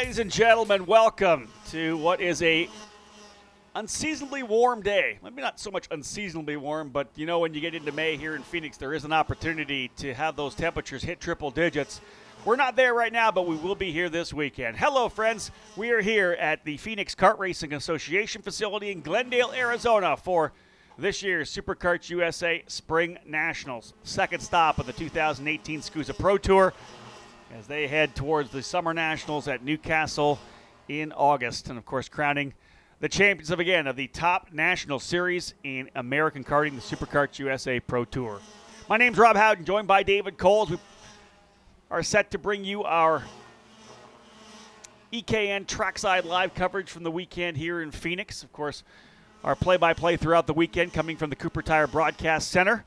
ladies and gentlemen. Welcome to what is a unseasonably warm day. Maybe not so much unseasonably warm, but you know when you get into May here in Phoenix, there is an opportunity to have those temperatures hit triple digits. We're not there right now, but we will be here this weekend. Hello, friends. We are here at the Phoenix Kart Racing Association facility in Glendale, Arizona for this year's SuperKarts USA Spring Nationals. Second stop of the 2018 SKUSA Pro Tour as they head towards the Summer Nationals at Newcastle in August. And of course, crowning the champions of again of the top national series in American karting, the SuperKarts USA Pro Tour. My name's Rob Howden, joined by David Coles. We are set to bring you our EKN Trackside Live coverage from the weekend here in Phoenix. Of course, our play by play throughout the weekend coming from the Cooper Tire Broadcast Center.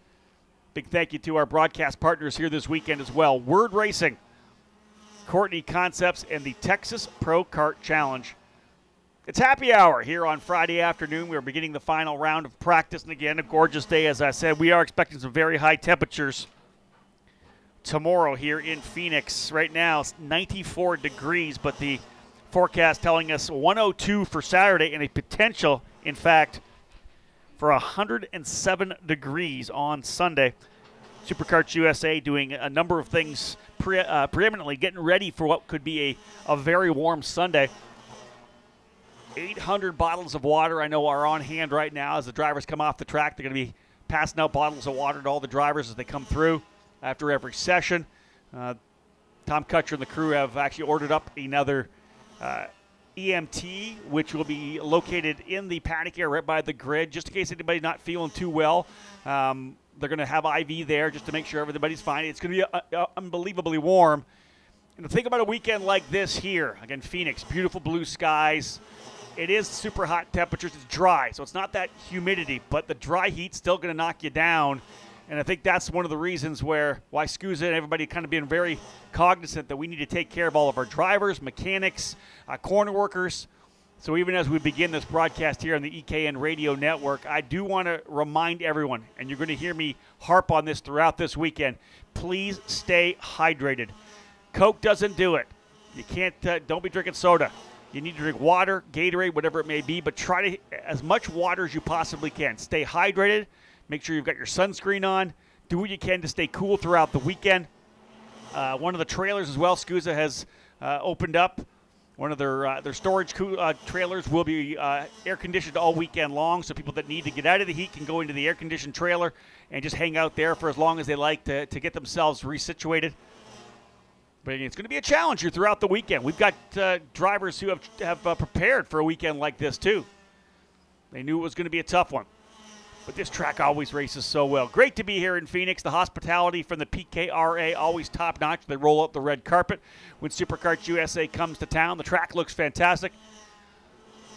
Big thank you to our broadcast partners here this weekend as well Ward Racing, Courtney Concepts, and the Texas Pro Kart Challenge. It's happy hour here on Friday afternoon. We are beginning the final round of practice, and again, a gorgeous day, as I said. We are expecting some very high temperatures tomorrow here in Phoenix. Right now, it's 94 degrees, but the forecast telling us 102 for Saturday and a potential, in fact, for 107 degrees on Sunday. Superkarts USA doing a number of things pre- uh, preeminently, getting ready for what could be a, a very warm Sunday. 800 bottles of water I know are on hand right now as the drivers come off the track. They're going to be passing out bottles of water to all the drivers as they come through after every session. Uh, Tom Kutscher and the crew have actually ordered up another uh, EMT, which will be located in the paddock area right by the grid, just in case anybody's not feeling too well. Um, they're going to have IV there just to make sure everybody's fine. It's going to be uh, uh, unbelievably warm. And think about a weekend like this here. Again, Phoenix, beautiful blue skies. It is super hot temperatures. It's dry, so it's not that humidity, but the dry heat's still going to knock you down. And I think that's one of the reasons where why SKUSA and everybody kind of being very cognizant that we need to take care of all of our drivers, mechanics, uh, corner workers. So even as we begin this broadcast here on the EKN Radio Network, I do want to remind everyone, and you're going to hear me harp on this throughout this weekend. Please stay hydrated. Coke doesn't do it. You can't. Uh, don't be drinking soda. You need to drink water, Gatorade, whatever it may be, but try to as much water as you possibly can. Stay hydrated. Make sure you've got your sunscreen on. Do what you can to stay cool throughout the weekend. Uh, one of the trailers as well, SKUSA has uh, opened up. One of their uh, their storage uh, trailers will be uh, air conditioned all weekend long, so people that need to get out of the heat can go into the air conditioned trailer and just hang out there for as long as they like to, to get themselves resituated. But it's going to be a challenge here throughout the weekend. We've got uh, drivers who have have uh, prepared for a weekend like this too. They knew it was going to be a tough one. But this track always races so well. Great to be here in Phoenix. The hospitality from the PKRA always top notch. They roll out the red carpet when Superkarts USA comes to town. The track looks fantastic.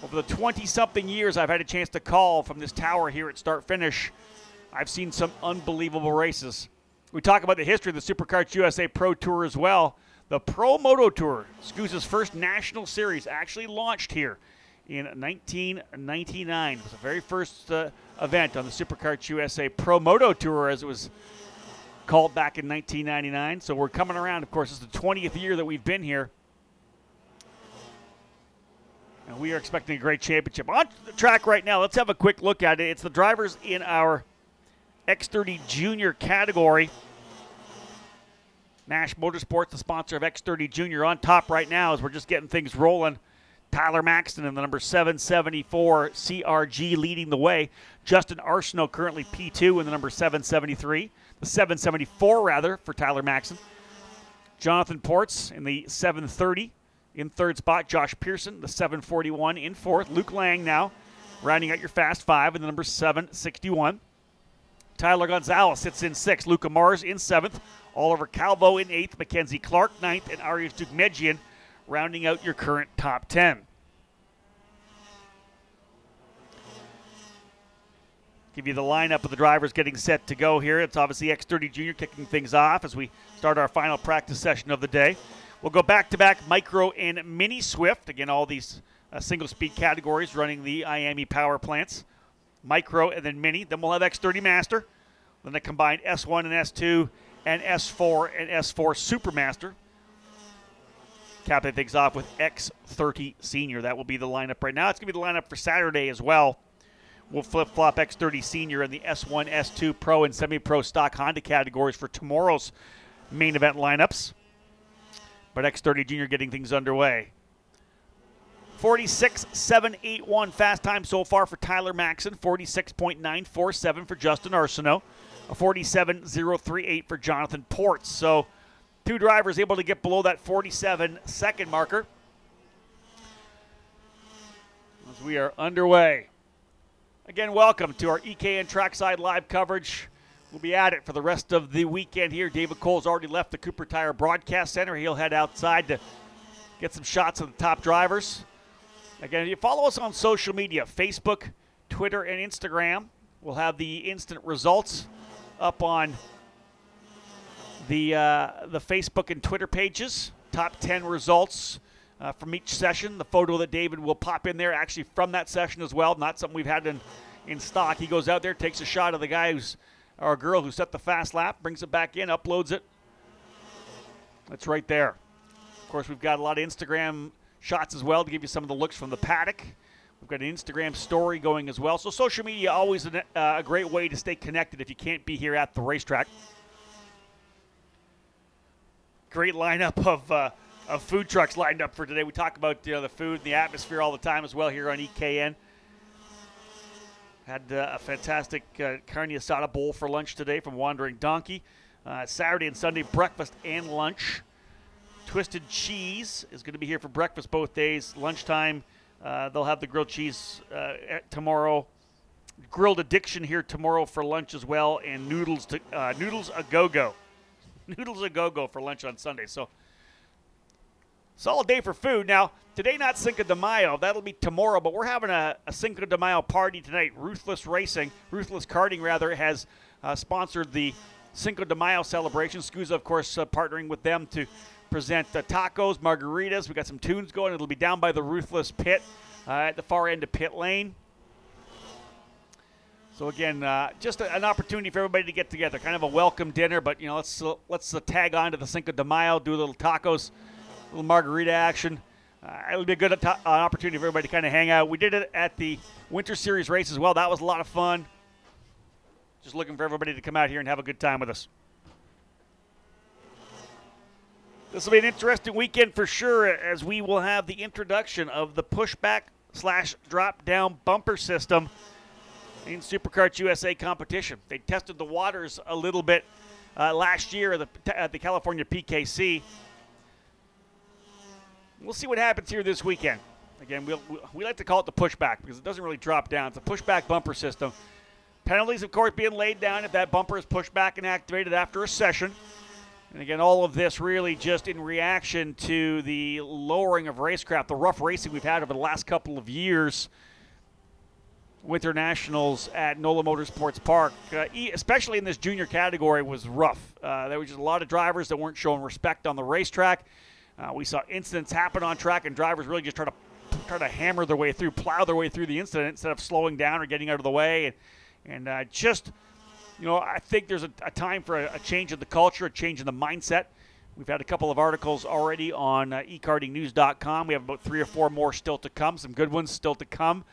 Over the 20 something years I've had a chance to call from this tower here at start finish, I've seen some unbelievable races. We talk about the history of the Superkarts USA Pro Tour as well. The Pro Moto Tour, SKUSA's first national series, actually launched here in 1999. It was the very first uh, event on the Superkarts USA Pro Moto Tour, as it was called back in 1999. So we're coming around. Of course, it's the 20th year that we've been here. And we are expecting a great championship. On the track right now, let's have a quick look at it. It's the drivers in our X30 Junior category. Nash Motorsports, the sponsor of X30 Junior, on top right now as we're just getting things rolling. Tyler Maxson in the number 774 CRG leading the way. Justin Arsenault currently P2 in the number 773, the 774 rather for Tyler Maxson. Jonathan Ports in the 730 in third spot. Josh Pearson, the 741 in fourth. Luke Lang now rounding out your fast five in the number 761. Tyler Gonzalez sits in sixth. Luca Mars in seventh. Oliver Calvo in eighth. Mackenzie Clark ninth. And Arias Deukmedjian rounding out your current top 10. Give you the lineup of the drivers getting set to go here. It's obviously X30 Junior kicking things off as we start our final practice session of the day. We'll go back to back micro and mini Swift. Again, all these uh, single speed categories running the IAME power plants. Micro and then mini. Then we'll have X30 Master. Then the combined S1 and S2 and S4 and S4 Supermaster capping things off with X30 Senior. That will be the lineup right now. It's going to be the lineup for Saturday as well. We'll flip flop X30 Senior in the S1, S2 Pro, and Semi Pro stock Honda categories for tomorrow's main event lineups. But X30 Junior getting things underway. 46 7 8 1 fast time so far for Tyler Maxson, 46.947 for Justin Arsenault, a 47 038 for Jonathan Ports. So two drivers able to get below that 47 second marker. As we are underway. Again, welcome to our EKN Trackside Live coverage. We'll be at it for the rest of the weekend here. David Cole's already left the Cooper Tire Broadcast Center. He'll head outside to get some shots of the top drivers. Again, you follow us on social media Facebook, Twitter, and Instagram. We'll have the instant results up on the uh, the Facebook and Twitter pages. Top 10 results uh, from each session. The photo that David will pop in there, actually from that session as well. Not something we've had in, in stock. He goes out there, takes a shot of the guy who's or girl who set the fast lap, brings it back in, uploads it. That's right there. Of course, we've got a lot of Instagram shots as well to give you some of the looks from the paddock. We've got an Instagram story going as well. So social media always a, uh, a great way to stay connected if you can't be here at the racetrack. Great lineup of uh, of food trucks lined up for today. We talk about you know, the food and the atmosphere all the time as well here on EKN. Had uh, a fantastic uh, carne asada bowl for lunch today from Wandering Donkey. Uh, Saturday and Sunday breakfast and lunch. Twisted Cheese is going to be here for breakfast both days. Lunchtime, uh, they'll have the grilled cheese uh, tomorrow. Grilled Addiction here tomorrow for lunch as well, and noodles to, uh, noodles a go go, noodles a go go for lunch on Sunday. So solid day for food. Now today not Cinco de Mayo, that'll be tomorrow, but we're having a, a Cinco de Mayo party tonight. Ruthless Racing, Ruthless Karting rather, has uh, sponsored the Cinco de Mayo celebration. SKUSA, of course, uh, partnering with them to present uh, tacos, margaritas. We got some tunes going. It'll be down by the Ruthless Pit uh, at the far end of pit lane. So again, uh, just a, an opportunity for everybody to get together, kind of a welcome dinner. But you know, let's uh, let's uh, tag on to the Cinco de Mayo, do a little tacos, a little margarita action. Uh, it'll be a good opportunity for everybody to kind of hang out. We did it at the Winter Series race as well. That was a lot of fun. Just looking for everybody to come out here and have a good time with us. This will be an interesting weekend for sure, as we will have the introduction of the pushback slash drop down bumper system in SuperKarts USA competition. They tested the waters a little bit uh, last year at the, at the California PKC. We'll see what happens here this weekend. Again, we'll, we like to call it the pushback because it doesn't really drop down. It's a pushback bumper system. Penalties, of course, being laid down if that bumper is pushed back and activated after a session. And again, all of this really just in reaction to the lowering of racecraft, the rough racing we've had over the last couple of years. Winter Nationals at NOLA Motorsports Park, uh, especially in this junior category, was rough. Uh, there was just a lot of drivers that weren't showing respect on the racetrack. Uh, we saw incidents happen on track, and drivers really just try to try to hammer their way through, plow their way through the incident instead of slowing down or getting out of the way, and, and uh, just you know, I think there's a, a time for a, a, change in the culture, a change in the mindset. We've had a couple of articles already on uh, ekartingnews.com. We have about three or four more still to come, some good ones still to come.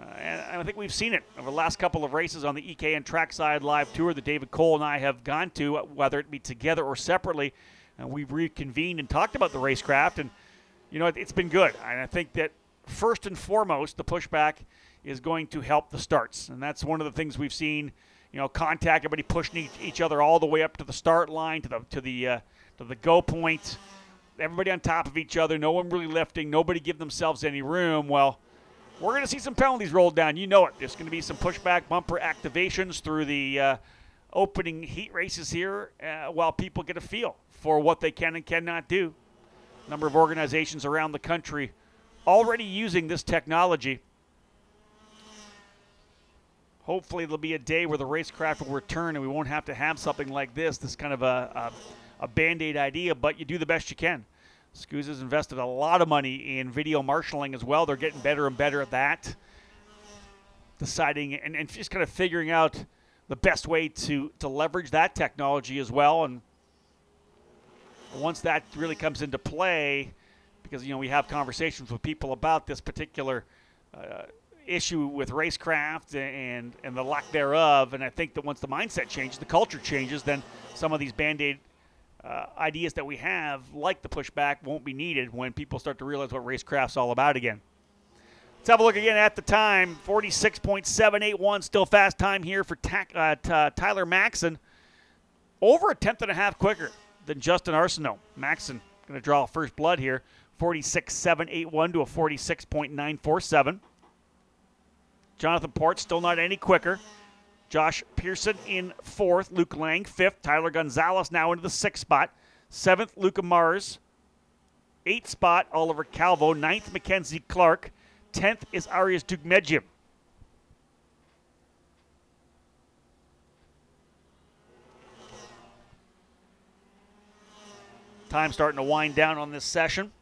Uh, and I think we've seen it over the last couple of races on the EKN Trackside Live Tour that David Cole and I have gone to, whether it be together or separately. And we've reconvened and talked about the racecraft, and you know it, it's been good. And I think that first and foremost, the pushback is going to help the starts, and that's one of the things we've seen you know, contact, everybody pushing each other all the way up to the start line, to the to the uh, to the go point. Everybody on top of each other, no one really lifting, nobody give themselves any room. Well, we're going to see some penalties rolled down. You know it. There's going to be some pushback bumper activations through the uh, opening heat races here, uh, while people get a feel for what they can and cannot do. A number of organizations around the country already using this technology hopefully there'll be a day where the racecraft will return and we won't have to have something like this, this kind of a, a, a band-aid idea, but you do the best you can. SKUSA's invested a lot of money in video marshaling as well. They're getting better and better at that. Deciding and, and just kind of figuring out the best way to, to leverage that technology as well. And once that really comes into play, because you know we have conversations with people about this particular uh, issue with racecraft and and the lack thereof. And I think that once the mindset changes, the culture changes, then some of these band-aid uh, ideas that we have, like the pushback, won't be needed when people start to realize what racecraft's all about again. Let's have a look again at the time. 46.781, still fast time here for ta- uh, t- Tyler Maxson. Over a tenth and a half quicker than Justin Arsenault. Maxson going to draw first blood here. 46.781 to a 46.947. Jonathan Port still not any quicker. Josh Pearson in fourth. Luke Lang fifth. Tyler Gonzalez now into the sixth spot. Seventh, Luca Mars. Eighth spot, Oliver Calvo. Ninth, Mackenzie Clark. Tenth is Arias Deukmedjian. Time starting to wind down on this session.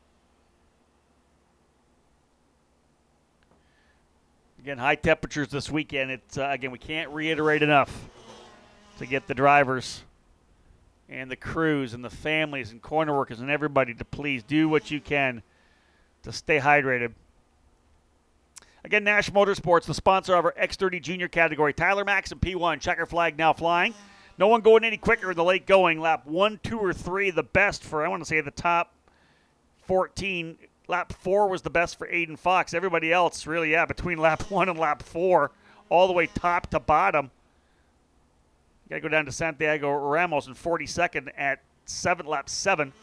Again, high temperatures this weekend. It's uh, again we can't reiterate enough to get the drivers and the crews and the families and corner workers and everybody to please do what you can to stay hydrated. Again, Nash Motorsports, the sponsor of our X30 Junior category. Tyler Maxson P1, checker flag now flying. No one going any quicker in the late going. Lap one, two, or three, the best for, I want to say, the top 14. Lap four was the best for Aiden Fox. Everybody else, really, yeah, between lap one and lap four, all the way top to bottom. Got to go down to Santiago Ramos in 42nd at seven, lap seven.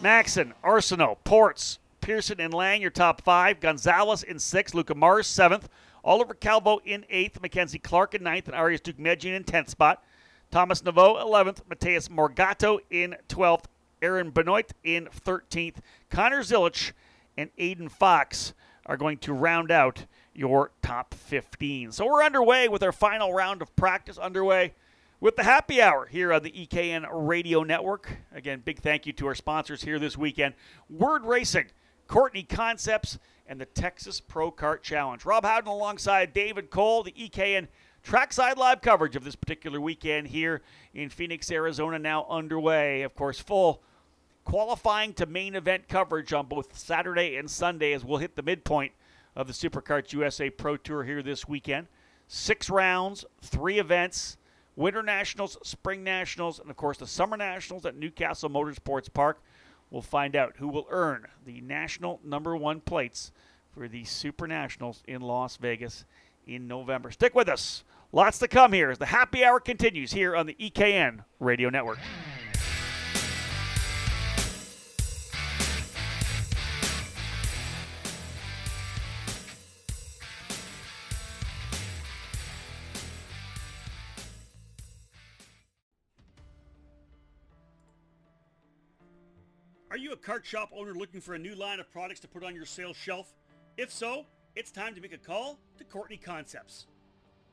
Maxson, Arsenault, Ports, Pearson, and Lang, your top five. Gonzalez in sixth. Luca Mars, seventh. Oliver Calvo in eighth. Mackenzie Clark in ninth. And Arias Deukmedjian in 10th spot. Thomas Naveau, 11th. Mateus Morgato in 12th. Aaron Benoit in 13th. Connor Zilisch and Aiden Fox are going to round out your top 15. So we're underway with our final round of practice underway with the happy hour here on the EKN Radio Network. Again, big thank you to our sponsors here this weekend Ward Racing, Courtney Concepts, and the Texas Pro Kart Challenge. Rob Howden alongside David Cole, the EKN trackside live coverage of this particular weekend here in Phoenix, Arizona, now underway. Of course, full qualifying to main event coverage on both Saturday and Sunday as we'll hit the midpoint of the SuperKarts USA Pro Tour here this weekend. Six rounds, three events. Winter Nationals, Spring Nationals, and of course the Summer Nationals at Newcastle Motorsports Park. We'll find out who will earn the national number one plates for the Super Nationals in Las Vegas in November. Stick with us. Lots to come here as the happy hour continues here on the EKN Radio Network. Are you a kart shop owner looking for a new line of products to put on your sales shelf? If so, it's time to make a call to Courtney Concepts.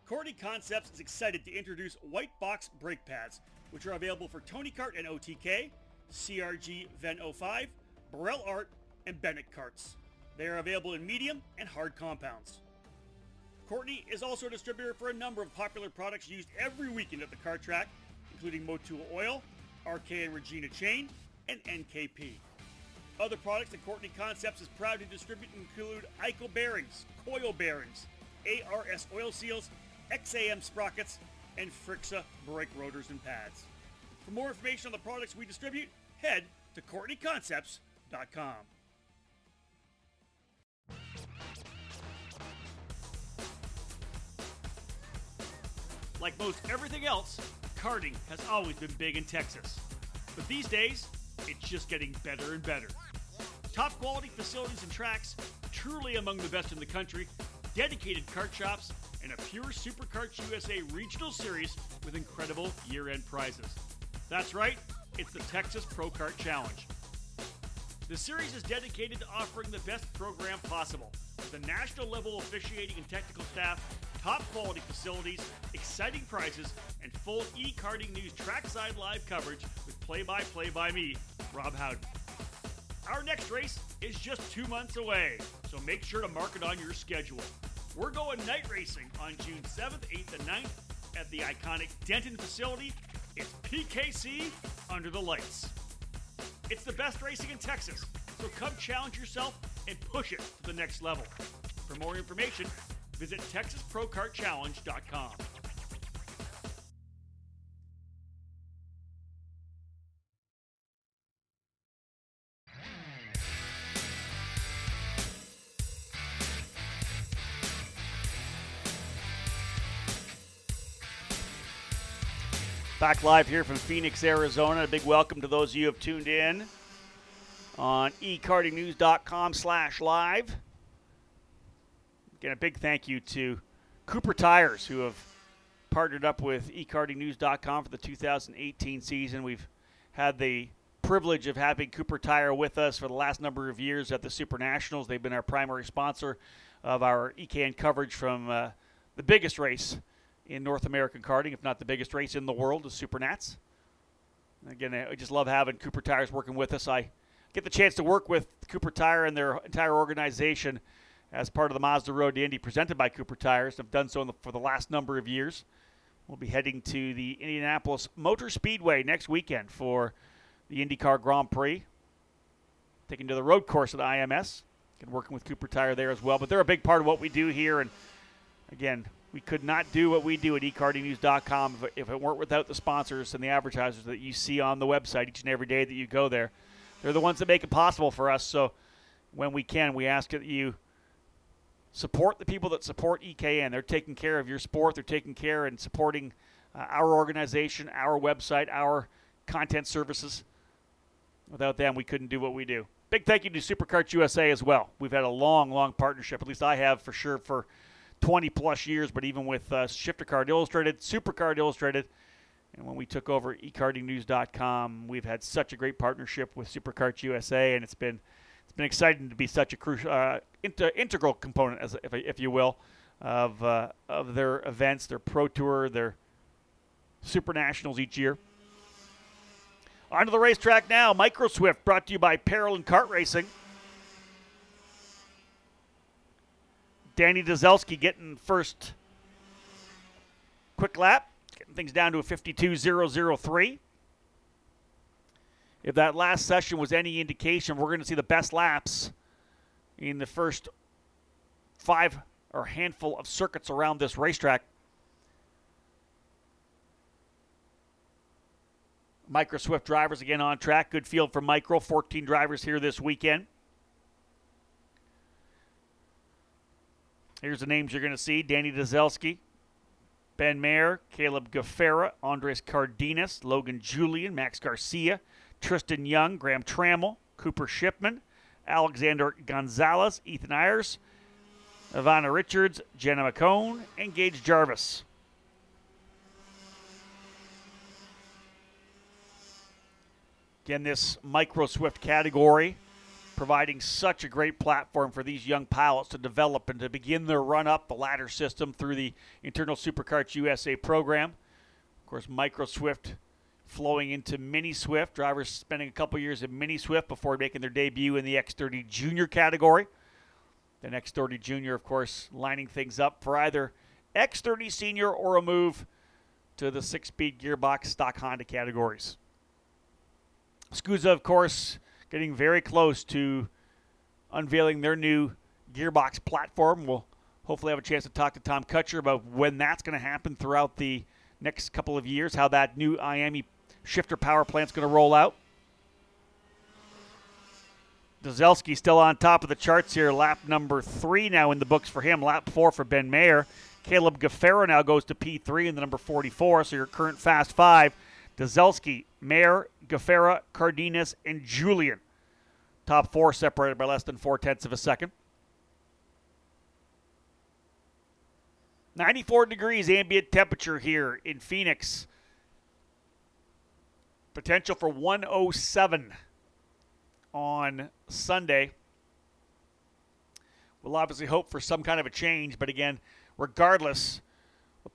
Courtney Concepts is excited to introduce white box brake pads, which are available for Tony Kart and OTK, CRG Ven 05, Birel ART, and Bennett carts. They are available in medium and hard compounds. Courtney is also a distributor for a number of popular products used every weekend at the car track, including Motul Oil, RK and Regina Chain, and NKP. Other products that Courtney Concepts is proud to distribute include ICO bearings, coil bearings, ARS oil seals, XAM sprockets, and Frixa brake rotors and pads. For more information on the products we distribute, head to CourtneyConcepts.com. Like most everything else, karting has always been big in Texas. But these days, it's just getting better and better. Top quality facilities and tracks, truly among the best in the country, dedicated kart shops, and a pure SuperKarts USA regional series with incredible year end prizes. That's right, it's the Texas Pro Kart Challenge. The series is dedicated to offering the best program possible with a national level officiating and technical staff, top quality facilities, exciting prizes, and full e karting news trackside live coverage with play by play by me, Rob Howden. Our next race is just two months away, so make sure to mark it on your schedule. We're going night racing on June 7th, 8th, and 9th at the iconic Denton facility. It's PKC under the lights. It's the best racing in Texas, so come challenge yourself and push it to the next level. For more information, visit TexasProKartChallenge.com. Back live here from Phoenix, Arizona. A big welcome to those of you who have tuned in on ekartingnews.com slash live. Again, a big thank you to Cooper Tires, who have partnered up with ekartingnews.com for the 2018 season. We've had the privilege of having Cooper Tire with us for the last number of years at the Super Nationals. They've been our primary sponsor of our EKN coverage from uh, the biggest race in North American karting, if not the biggest race in the world, the Supernats. Again, I just love having Cooper Tires working with us. I get the chance to work with Cooper Tire and their entire organization as part of the Mazda Road to Indy presented by Cooper Tires. I've done so the, for the last number of years. We'll be heading to the Indianapolis Motor Speedway next weekend for the IndyCar Grand Prix. Taking to the road course the IMS. And working with Cooper Tire there as well. But they're a big part of what we do here. And again, we could not do what we do at ekartingnews.com if, if it weren't without the sponsors and the advertisers that you see on the website each and every day that you go there. They're the ones that make it possible for us. So when we can, we ask that you support the people that support EKN. They're taking care of your sport. They're taking care and supporting uh, our organization, our website, our content services. Without them, we couldn't do what we do. Big thank you to SuperKarts USA as well. We've had a long, long partnership. At least I have for sure for 20 plus years, but even with uh, Shifter Kart Illustrated, Super SuperKart Illustrated, and when we took over ekartingnews.com, we've had such a great partnership with SuperKarts USA, and it's been it's been exciting to be such a crucial, uh, inter- integral component, as if, if you will, of uh, of their events, their Pro Tour, their Super Nationals each year. On to the racetrack now. Micro Swift brought to you by Parolin Kart Racing. Danny Dazelski getting first quick lap, getting things down to a 52.003. If that last session was any indication, we're going to see the best laps in the first five or handful of circuits around this racetrack. Micro Swift drivers again on track. Good field for Micro. 14 drivers here this weekend. Here's the names you're going to see Danny Dazelski, Ben Mayer, Caleb Gaffera, Andres Cardenas, Logan Julian, Max Garcia, Tristan Young, Graham Trammell, Cooper Shipman, Alexander Gonzalez, Ethan Ayers, Ivana Richards, Jenna McCone, and Gage Jarvis. Again, this micro Swift category providing such a great platform for these young pilots to develop and to begin their run up the ladder system through the internal SuperKarts USA program. Of course, Micro Swift flowing into Mini Swift. Drivers spending a couple years in Mini Swift before making their debut in the X30 Junior category. The X30 Junior, of course, lining things up for either X30 Senior or a move to the six speed gearbox stock Honda categories. SKUSA, of course, getting very close to unveiling their new gearbox platform. We'll hopefully have a chance to talk to Tom Kutscher about when that's going to happen throughout the next couple of years, how that new IAME shifter power plant is going to roll out. Dazelski still on top of the charts here. Lap number three now in the books for him. Lap four for Ben Mayer. Caleb Gaffera now goes to P3 in the number 44. So your current fast five. Dazelski, Mayer, Gaffera, Cardenas, and Julian. Top four separated by less than four tenths of a second. 94 degrees ambient temperature here in Phoenix. Potential for 107 on Sunday. We'll obviously hope for some kind of a change, but again, regardless,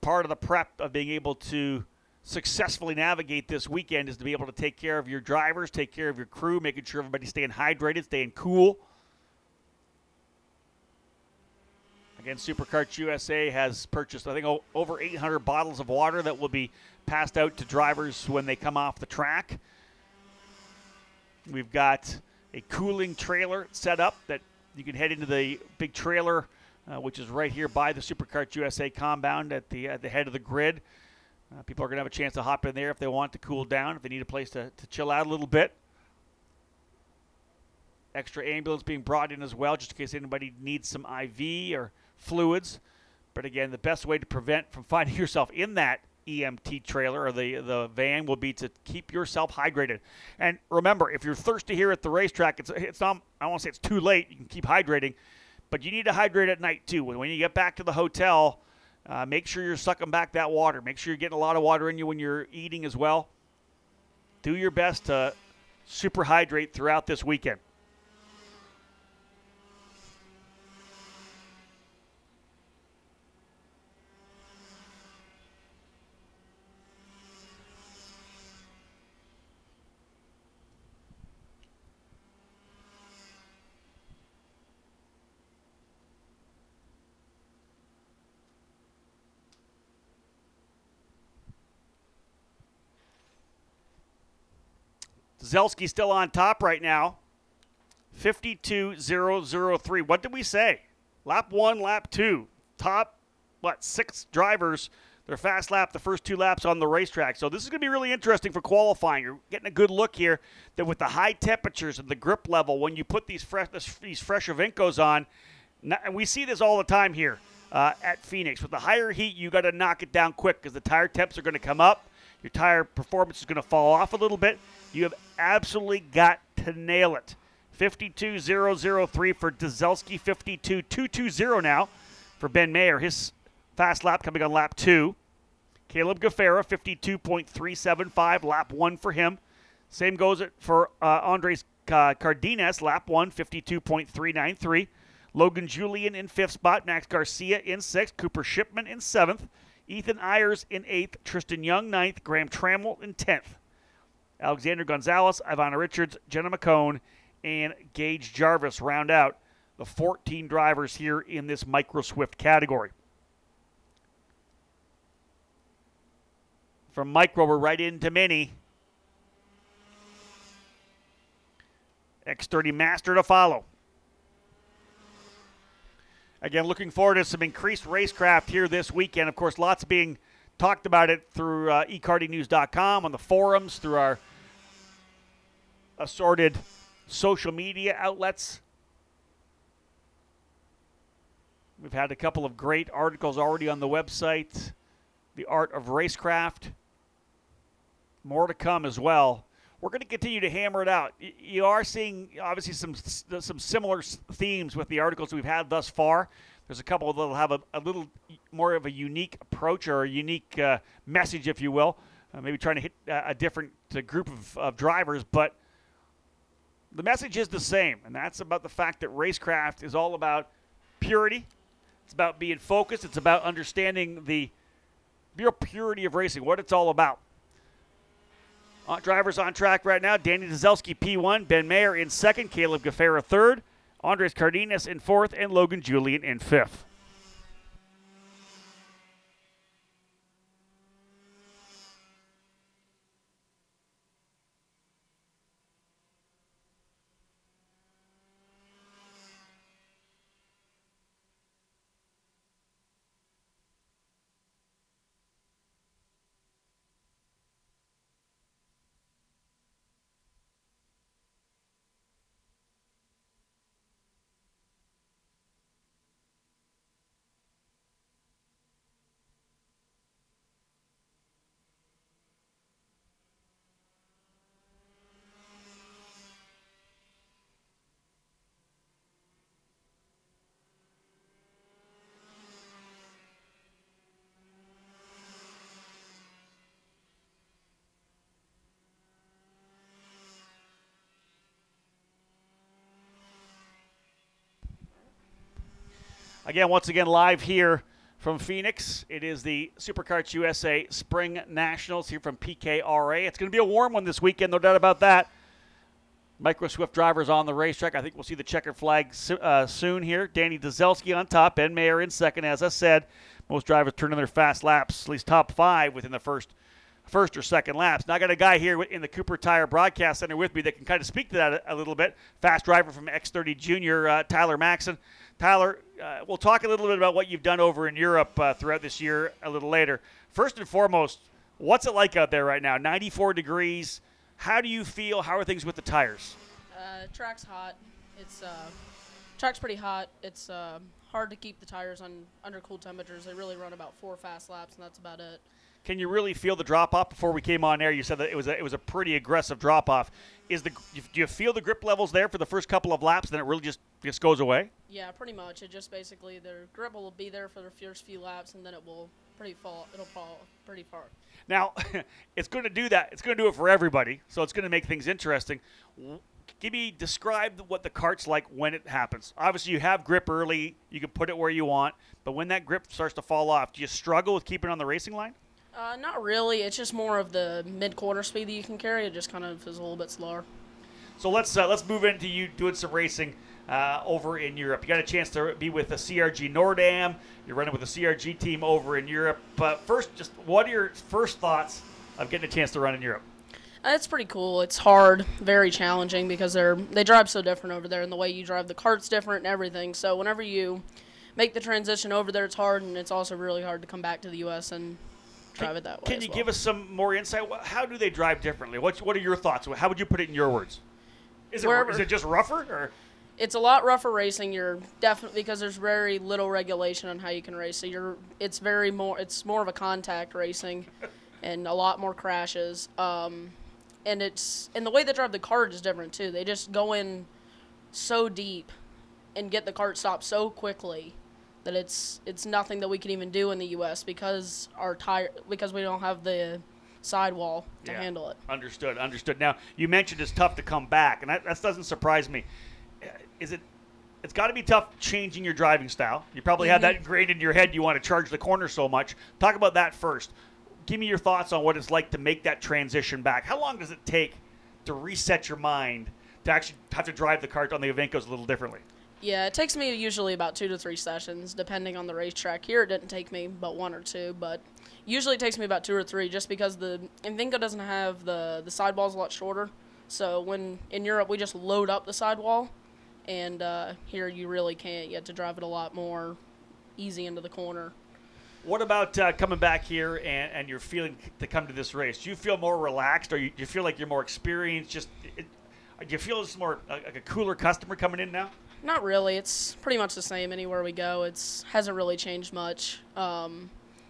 part of the prep of being able to successfully navigate this weekend is to be able to take care of your drivers, take care of your crew, making sure everybody's staying hydrated, staying cool. Again, SuperKarts USA has purchased, I think, over 800 bottles of water that will be passed out to drivers when they come off the track. We've got a cooling trailer set up that you can head into the big trailer, uh, which is right here by the SuperKarts USA compound at the at the head of the grid. Uh, people are going to have a chance to hop in there if they want to cool down, if they need a place to, to chill out a little bit. Extra ambulance being brought in as well, just in case anybody needs some IV or fluids. But again, the best way to prevent from finding yourself in that EMT trailer or the the van will be to keep yourself hydrated. And remember, if you're thirsty here at the racetrack, it's it's not I to say it's too late. You can keep hydrating, but you need to hydrate at night too. When you get back to the hotel, uh, make sure you're sucking back that water. Make sure you're getting a lot of water in you when you're eating as well. Do your best to super hydrate throughout this weekend. Zelski still on top right now. 52.003. What did we say? Lap one, lap two. Top, what, six drivers. Their fast lap, the first two laps on the racetrack. So this is going to be really interesting for qualifying. You're getting a good look here that with the high temperatures and the grip level, when you put these fresh these fresher Vincos on, and we see this all the time here uh, at Phoenix. With the higher heat, you got to knock it down quick because the tire temps are going to come up. Your tire performance is going to fall off a little bit. You have absolutely got to nail it. 52.003 for Dzelski, 52.220 now for Ben Mayer. His fast lap coming on lap two. Caleb Gaffera, 52.375, lap one for him. Same goes for uh, Andres uh, Cardenas, lap one, 52.393. Logan Julian in fifth spot, Max Garcia in sixth, Cooper Shipman in seventh, Ethan Ayers in eighth, Tristan Young ninth, Graham Trammell in tenth. Alexander Gonzalez, Ivana Richards, Jenna McCone, and Gage Jarvis round out the 14 drivers here in this Micro Swift category. From Micro, we're right into Mini. X30 Master to follow. Again, looking forward to some increased racecraft here this weekend. Of course, lots being talked about it through uh, ekartingnews.com, on the forums, through our assorted social media outlets. We've had a couple of great articles already on the website. The Art of Racecraft. More to come as well. We're going to continue to hammer it out. You are seeing obviously some some similar themes with the articles we've had thus far. There's a couple that'll have a, a little more of a unique approach or a unique uh, message, if you will. Uh, maybe trying to hit a different uh, group of, of drivers, but the message is the same, and that's about the fact that racecraft is all about purity. It's about being focused. It's about understanding the real purity of racing, what it's all about. Uh, drivers on track right now. Danny Dzelski, P1, Ben Mayer in second, Caleb Gaffera third, Andres Cardenas in fourth, and Logan Julian in fifth. Again, once again, live here from Phoenix. It is the SuperKarts USA Spring Nationals here from PKRA. It's going to be a warm one this weekend, no doubt about that. Micro Swift drivers on the racetrack. I think we'll see the checkered flag uh, soon here. Danny Dzelski on top, Ben Mayer in second. As I said, most drivers turn in their fast laps, at least top five within the first first or second laps. Now I got a guy here in the Cooper Tire Broadcast Center with me that can kind of speak to that a, a little bit. Fast driver from X30 Junior, uh, Tyler Maxson. Tyler, uh, we'll talk a little bit about what you've done over in Europe uh, throughout this year a little later. First and foremost, what's it like out there right now? 94 degrees. How do you feel? How are things with the tires? Uh, track's hot. It's uh, track's pretty hot. It's uh, hard to keep the tires on under cool temperatures. They really run about four fast laps, and that's about it. Can you really feel the drop off before we came on air? You said that it was a, it was a pretty aggressive drop off. Is the do you feel the grip levels there for the first couple of laps? Then it really just just goes away. Yeah, pretty much. It just basically their grip will be there for the first few laps, and then it will pretty fall. It'll fall pretty far. Now, it's going to do that. It's going to do it for everybody. So it's going to make things interesting. Give me describe what the cart's like when it happens. Obviously, you have grip early. You can put it where you want. But when that grip starts to fall off, do you struggle with keeping on the racing line? Uh, not really. It's just more of the mid-corner speed that you can carry. It just kind of is a little bit slower. So let's uh, let's move into you doing some racing uh, over in Europe. You got a chance to be with the CRG Nordam. You're running with the CRG team over in Europe. But first, just what are your first thoughts of getting a chance to run in Europe? Uh, it's pretty cool. It's hard, very challenging because they're they drive so different over there, and the way you drive the cart's different and everything. So whenever you make the transition over there, it's hard, and it's also really hard to come back to the U.S. and drive it that way. Can you well. give us some more insight? How do they drive differently? What What are your thoughts? How would you put it in your words? Is it is it just rougher or? It's a lot rougher racing. You're definitely because there's very little regulation on how you can race. So you're it's very more it's more of a contact racing, and a lot more crashes. Um, and it's and the way they drive the cart is different too. They just go in so deep, and get the cart stopped so quickly, that it's it's nothing that we can even do in the U.S. because our tire because we don't have the sidewall to Yeah. handle it. Understood. Understood. Now you mentioned it's tough to come back, and that, that doesn't surprise me. Is it? It's got to be tough changing your driving style. You probably have that mm-hmm. ingrained in your head. You want to charge the corner so much. Talk about that first. Give me your thoughts on what it's like to make that transition back. How long does it take to reset your mind to actually have to drive the cart on the Evincos a little differently? Yeah, it takes me usually about two to three sessions, depending on the racetrack. Here, it didn't take me but one or two, but usually it takes me about two or three, just because the Evinco doesn't have the the sidewall's a lot shorter. So when in Europe we just load up the sidewall, and uh, here you really can't. You have to drive it a lot more easy into the corner. What about uh, coming back here and, and you're feeling to come to this race? Do you feel more relaxed, or you, do you feel like you're more experienced? Just it, do you feel it's more uh, like a cooler customer coming in now? Not really. It's pretty much the same anywhere we go. It's hasn't really changed much. Um,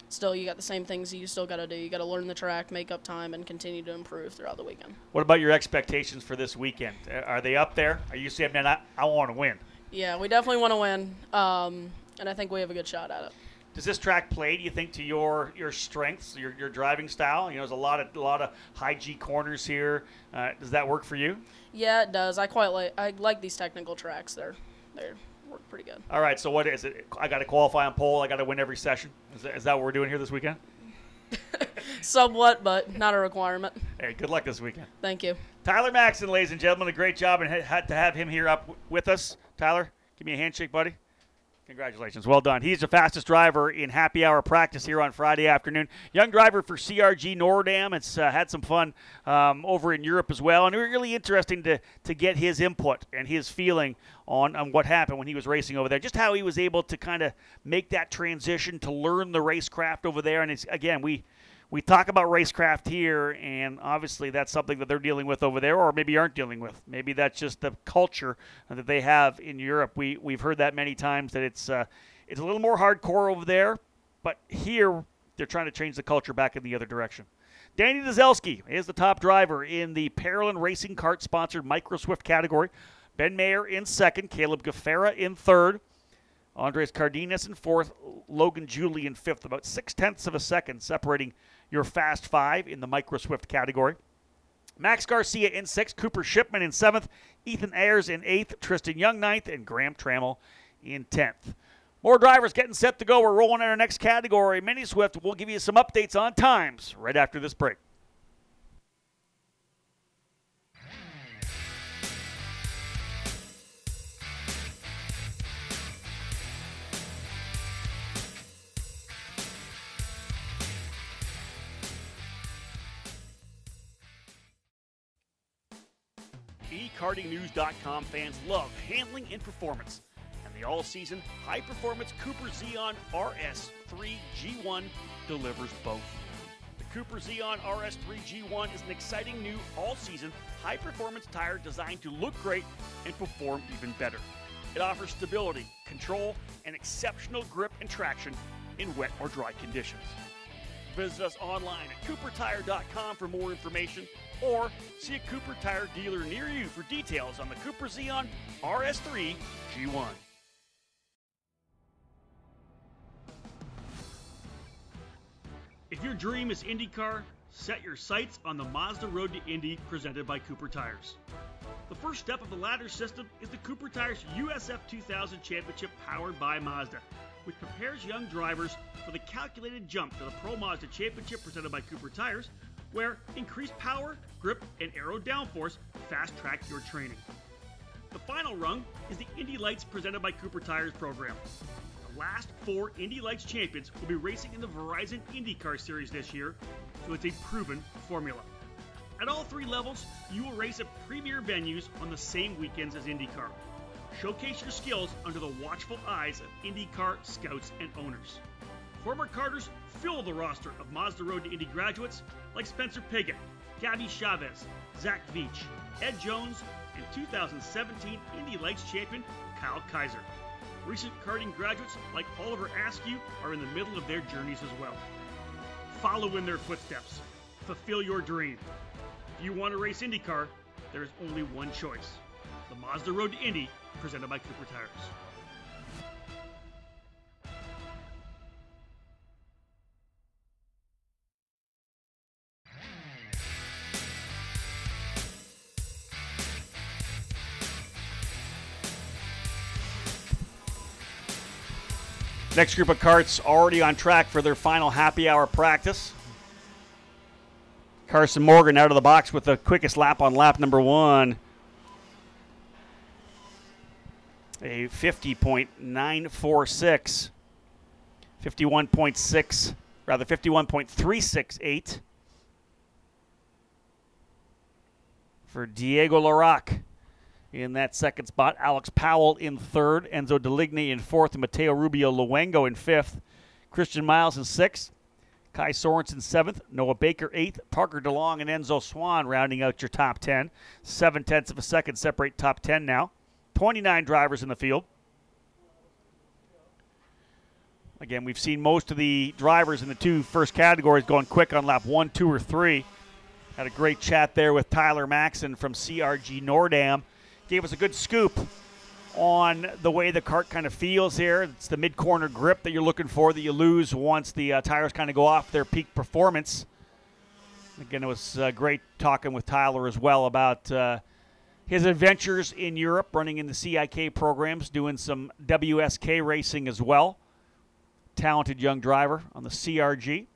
still, you got the same things you still got to do. You got to learn the track, make up time, and continue to improve throughout the weekend. What about your expectations for this weekend? Are they up there? Are you saying, man, I, I want to win? Yeah, we definitely want to win, um, and I think we have a good shot at it. Does this track play? Do you think to your your strengths, your, your driving style? You know, there's a lot of a lot of high G corners here. Uh, does that work for you? Yeah, it does. I quite like. I like these technical tracks. They're they work pretty good. All right. So what is it? I got to qualify on pole. I got to win every session. Is that, is that what we're doing here this weekend? Somewhat, but not a requirement. Hey, good luck this weekend. Thank you. Tyler Maxson, ladies and gentlemen, a great job and had to have him here up with us. Tyler, give me a handshake, buddy. Congratulations. Well done. He's the fastest driver in happy hour practice here on Friday afternoon. Young driver for CRG Nordam. It's uh, had some fun um, over in Europe as well. And it was really interesting to, to get his input and his feeling on, on what happened when he was racing over there. Just how he was able to kind of make that transition to learn the racecraft over there. And it's, again, we we talk about racecraft here, and obviously that's something that they're dealing with over there, or maybe aren't dealing with. Maybe that's just the culture that they have in Europe. We we've heard that many times that it's uh, it's a little more hardcore over there, but here they're trying to change the culture back in the other direction. Danny Dazelski is the top driver in the Parolin Racing Kart sponsored Micro Swift category. Ben Mayer in second, Caleb Gaffera in third. Andres Cardenas in fourth, Logan Julie in fifth, about six tenths of a second separating your fast five in the micro swift category. Max Garcia in sixth, Cooper Shipman in seventh, Ethan Ayers in eighth, Tristan Young ninth, and Graham Trammell in tenth. More drivers getting set to go. We're rolling in our next category, Mini Swift. We'll give you some updates on times right after this break. eKartingNews.com fans love handling and performance, and the all-season high-performance Cooper Zeon RS3 G1 delivers both. The Cooper Zeon RS3 G1 is an exciting new all-season high-performance tire designed to look great and perform even better. It offers stability, control, and exceptional grip and traction in wet or dry conditions. Visit us online at coopertire.com for more information or see a Cooper Tire dealer near you for details on the Cooper Zeon RS3 G1. If your dream is IndyCar, set your sights on the Mazda Road to Indy presented by Cooper Tires. The first step of the ladder system is the Cooper Tires USF 2000 Championship powered by Mazda, which prepares young drivers for the calculated jump to the Pro Mazda Championship presented by Cooper Tires, where increased power, grip, and aero downforce fast track your training. The final rung is the Indy Lights presented by Cooper Tires program. The last four Indy Lights champions will be racing in the Verizon IndyCar Series this year, so it's a proven formula. At all three levels, you will race at premier venues on the same weekends as IndyCar. Showcase your skills under the watchful eyes of IndyCar scouts and owners. Former Karters fill the roster of Mazda Road to Indy graduates like Spencer Pigot, Gabby Chavez, Zach Veach, Ed Jones, and 2017 Indy Lights champion Kyle Kaiser. Recent karting graduates like Oliver Askew are in the middle of their journeys as well. Follow in their footsteps. Fulfill your dream. If you want to race IndyCar, there is only one choice the Mazda Road to Indy, presented by Cooper Tires. Next group of karts already on track for their final happy hour practice. Carson Morgan out of the box with the quickest lap on lap number one. A 50.946. 51.6, rather 51.368 for Diego Larac in that second spot. Alex Powell in third, Enzo Deligny in fourth, and Mateo Rubio Luengo in fifth. Christian Miles in sixth. Kai Sorensen seventh, Noah Baker eighth, Parker DeLong and Enzo Swan rounding out your top 10. Seven tenths of a second separate top 10 now. 29 drivers in the field. Again, we've seen most of the drivers in the two first categories going quick on lap one, two, or three. Had a great chat there with Tyler Maxson from CRG Nordam. Gave us a good scoop on the way the kart kind of feels here. It's the mid corner grip that you're looking for that you lose once the uh, tires kind of go off their peak performance. Again, it was uh, great talking with Tyler as well about uh, his adventures in Europe, running in the CIK programs, doing some WSK racing as well. Talented young driver on the CRG.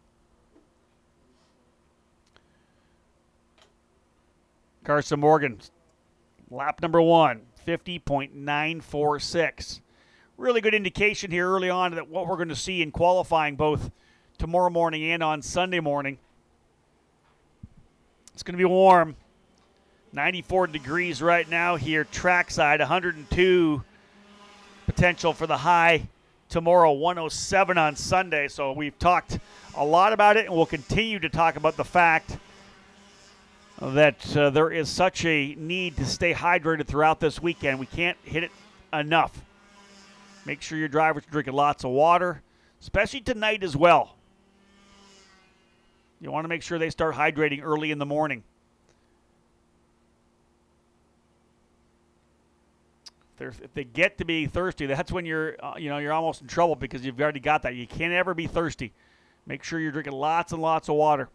Carson Morgan, lap number one, 50.946. Really good indication here early on that what we're going to see in qualifying both tomorrow morning and on Sunday morning. It's going to be warm. 94 degrees right now here, trackside, 102 potential for the high tomorrow, 107 on Sunday. So we've talked a lot about it, and we'll continue to talk about the fact that uh, there is such a need to stay hydrated throughout this weekend. We can't hit it enough. Make sure your drivers are drinking lots of water, especially tonight as well. You want to make sure they start hydrating early in the morning. If, they get to be thirsty, that's when you're, uh, you know, you're almost in trouble because you've already got that. You can't ever be thirsty. Make sure you're drinking lots and lots of water.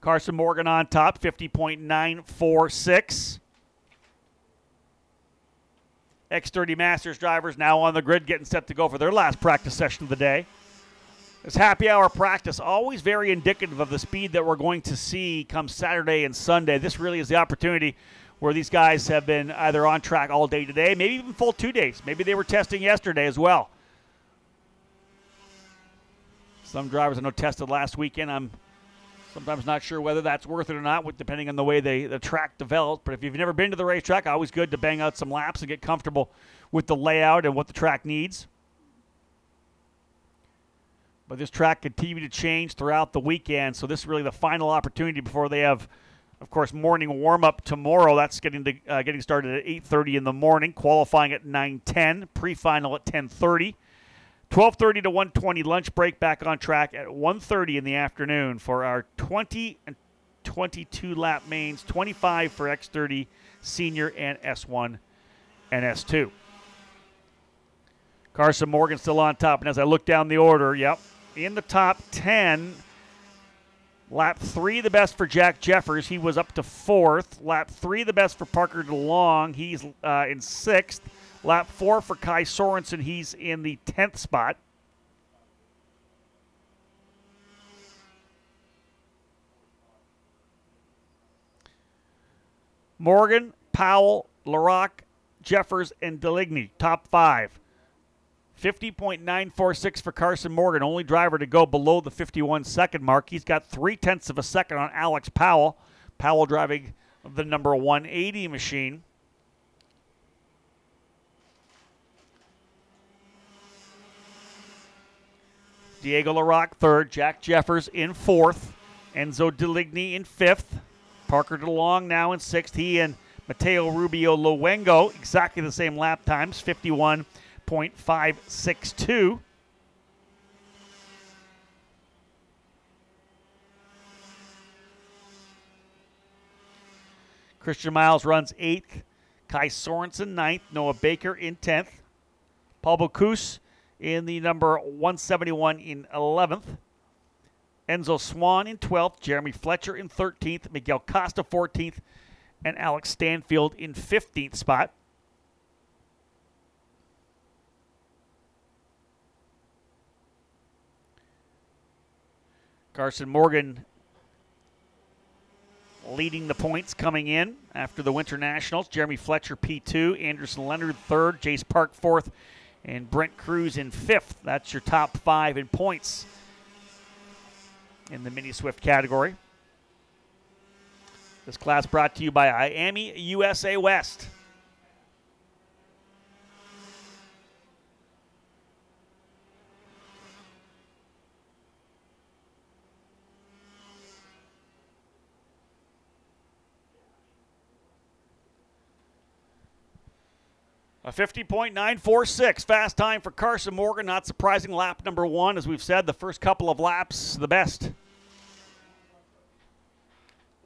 Carson Morgan on top, 50.946. X30 Masters drivers now on the grid getting set to go for their last practice session of the day. This happy hour practice, always very indicative of the speed that we're going to see come Saturday and Sunday. This really is the opportunity where these guys have been either on track all day today, maybe even full two days. Maybe they were testing yesterday as well. Some drivers I know tested last weekend. I'm Sometimes not sure whether that's worth it or not, depending on the way they, the track develops. But if you've never been to the racetrack, always good to bang out some laps and get comfortable with the layout and what the track needs. But this track continued to change throughout the weekend, so this is really the final opportunity before they have, of course, morning warm up tomorrow. That's getting to, uh, getting started at 8:30 in the morning. Qualifying at 9:10. Pre-final at 10:30. 12:30 to 1:20 lunch break. Back on track at 1:30 in the afternoon for our 20 and 22 lap mains. 25 for X30 Senior and S1 and S2. Carson Morgan still on top. And as I look down the order, yep, in the top 10. Lap three, the best for Jack Jeffers. He was up to fourth. Lap three, the best for Parker DeLong. He's uh, in sixth. Lap four for Kai Sorensen. He's in the 10th spot. Morgan, Powell, Larock, Jeffers, and Deligny, top five. 50.946 for Carson Morgan, only driver to go below the 51 second mark. He's got three tenths of a second on Alex Powell. Powell driving the number 180 machine. Diego Larock third, Jack Jeffers in fourth, Enzo Deligny in fifth, Parker DeLong now in sixth. He and Mateo Rubio Luengo exactly the same lap times, 51.562. Christian Miles runs eighth. Kai Sorensen ninth. Noah Baker in tenth. Paul Bocuse in the number 171 in 11th. Enzo Swan in 12th. Jeremy Fletcher in 13th. Miguel Costa 14th. And Alex Stanfield in 15th spot. Carson Morgan leading the points coming in after the Winter Nationals. Jeremy Fletcher P2, Anderson Leonard third, Jace Park fourth, and Brent Cruz in fifth. That's your top five in points in the Mini Swift category. This class brought to you by IAME USA West. A 50.946 fast time for Carson Morgan. Not surprising, lap number one. As we've said, the first couple of laps, the best.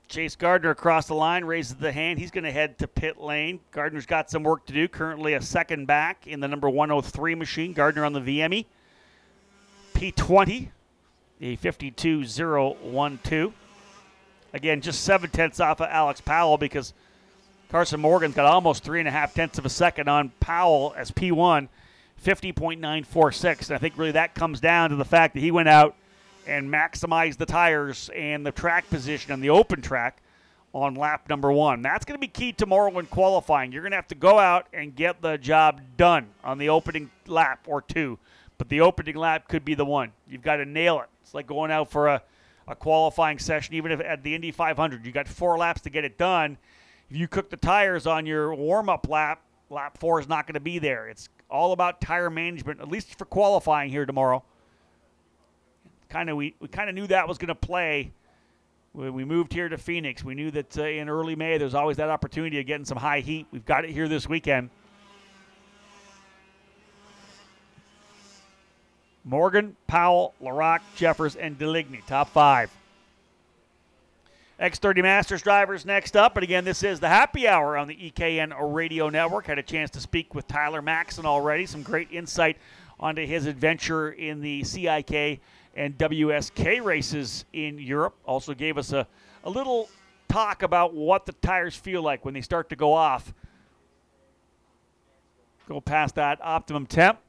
Chase Gardner across the line raises the hand. He's going to head to pit lane. Gardner's got some work to do. Currently a second back in the number 103 machine. Gardner on the VME. P20, a 52.012. Again, just seven tenths off of Alex Powell because Carson Morgan's got almost three and a half tenths of a second on Powell as P1, 50.946. And I think really that comes down to the fact that he went out and maximized the tires and the track position on the open track on lap number one. That's going to be key tomorrow in qualifying. You're going to have to go out and get the job done on the opening lap or two. But the opening lap could be the one. You've got to nail it. It's like going out for a, a qualifying session, even if at the Indy 500. You got four laps to get it done if you cook the tires on your warm up lap, lap four is not going to be there. It's all about tire management, at least for qualifying here tomorrow. Kind of, we, we kind of knew that was going to play when we moved here to Phoenix. We knew that uh, in early May there's always that opportunity of getting some high heat. We've got it here this weekend. Morgan, Powell, Larock, Jeffers, and Deligny, top five. X30 Masters drivers next up. And again, this is the happy hour on the EKN Radio Network. Had a chance to speak with Tyler Maxson already. Some great insight onto his adventure in the CIK and WSK races in Europe. Also gave us a, a little talk about what the tires feel like when they start to go off. Go past that optimum temp.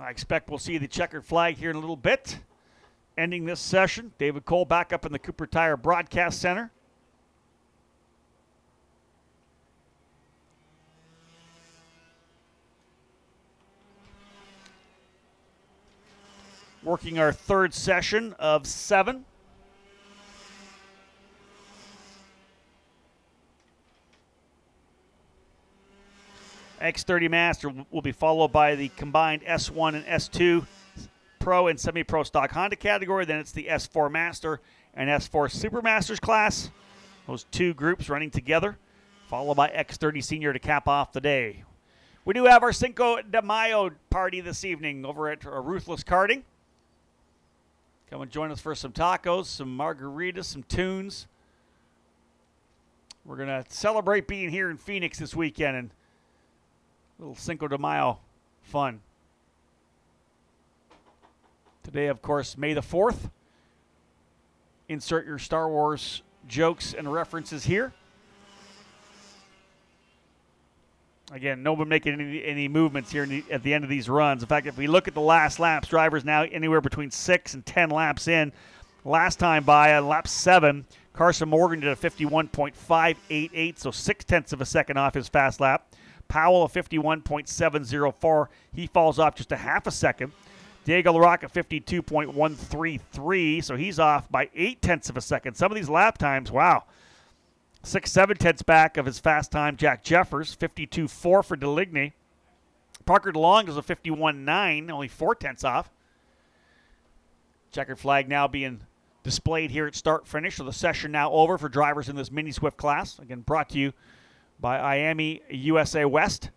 I expect we'll see the checkered flag here in a little bit. Ending this session, David Cole back up in the Cooper Tire Broadcast Center. working our third session of seven. X30 Master will be followed by the combined S1 and S2 Pro and Semi Pro Stock Honda category. Then it's the S4 Master and S4 Super Masters class. Those two groups running together, followed by X30 Senior to cap off the day. We do have our Cinco de Mayo party this evening over at uh, Ruthless Karting. Come and join us for some tacos, some margaritas, some tunes. We're going to celebrate being here in Phoenix this weekend and little Cinco de Mayo fun. Today, of course, May the 4th. Insert your Star Wars jokes and references here. Again, no one making any, any movements here the, at the end of these runs. In fact, if we look at the last laps, drivers now anywhere between six and ten laps in. Last time by on lap seven, Carson Morgan did a 51.588, so six tenths of a second off his fast lap. Powell a 51.704. He falls off just a half a second. Diego LaRocca 52.133, so he's off by eight tenths of a second. Some of these lap times, wow. Six, seven tenths back of his fast time, Jack Jeffers, 52.4 for Deligny. Parker DeLong does a 51.9, only four tenths off. Checkered flag now being displayed here at start finish. So the session now over for drivers in this mini Swift class. Again, brought to you by IAME USA West.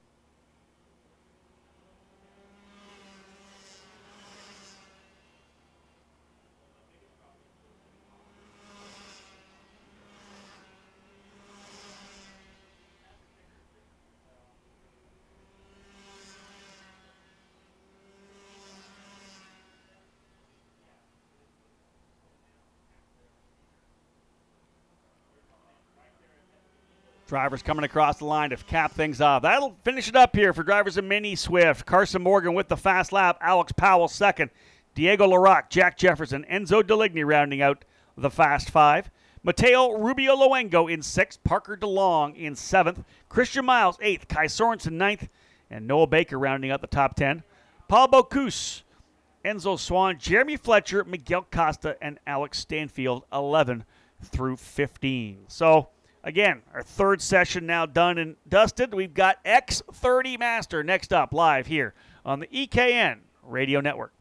Drivers coming across the line to cap things off. That'll finish it up here for drivers in Mini Swift. Carson Morgan with the fast lap. Alex Powell second. Diego LaRocque, Jack Jefferson, Enzo Deligny rounding out the fast five. Mateo Rubio Luengo in sixth. Parker DeLong in seventh. Christian Miles eighth. Kai Sorensen ninth. And Noah Baker rounding out the top ten. Paul Bocuse, Enzo Swan, Jeremy Fletcher, Miguel Costa, and Alex Stanfield 11 through 15. So Again, our third session now done and dusted. We've got X30 Master next up live here on the EKN Radio Network.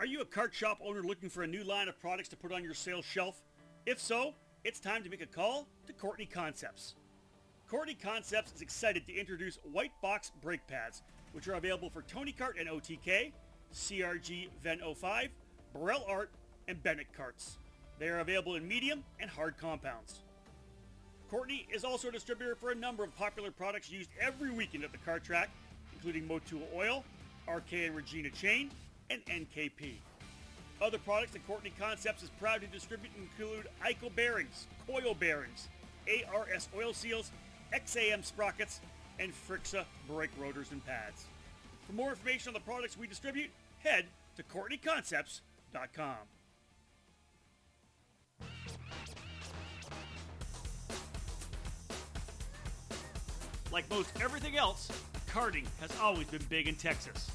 Are you a kart shop owner looking for a new line of products to put on your sales shelf? If so, it's time to make a call to Courtney Concepts. Courtney Concepts is excited to introduce white box brake pads, which are available for Tony Kart and OTK, CRG Ven 05, Birel ART, and Bennett karts. They are available in medium and hard compounds. Courtney is also a distributor for a number of popular products used every weekend at the kart track, including Motul Oil, RK and Regina Chain, and NKP. Other products that Courtney Concepts is proud to distribute include ICO bearings, coil bearings, ARS oil seals, XAM sprockets, and Frixa brake rotors and pads. For more information on the products we distribute, head to CourtneyConcepts.com. Like most everything else, karting has always been big in Texas.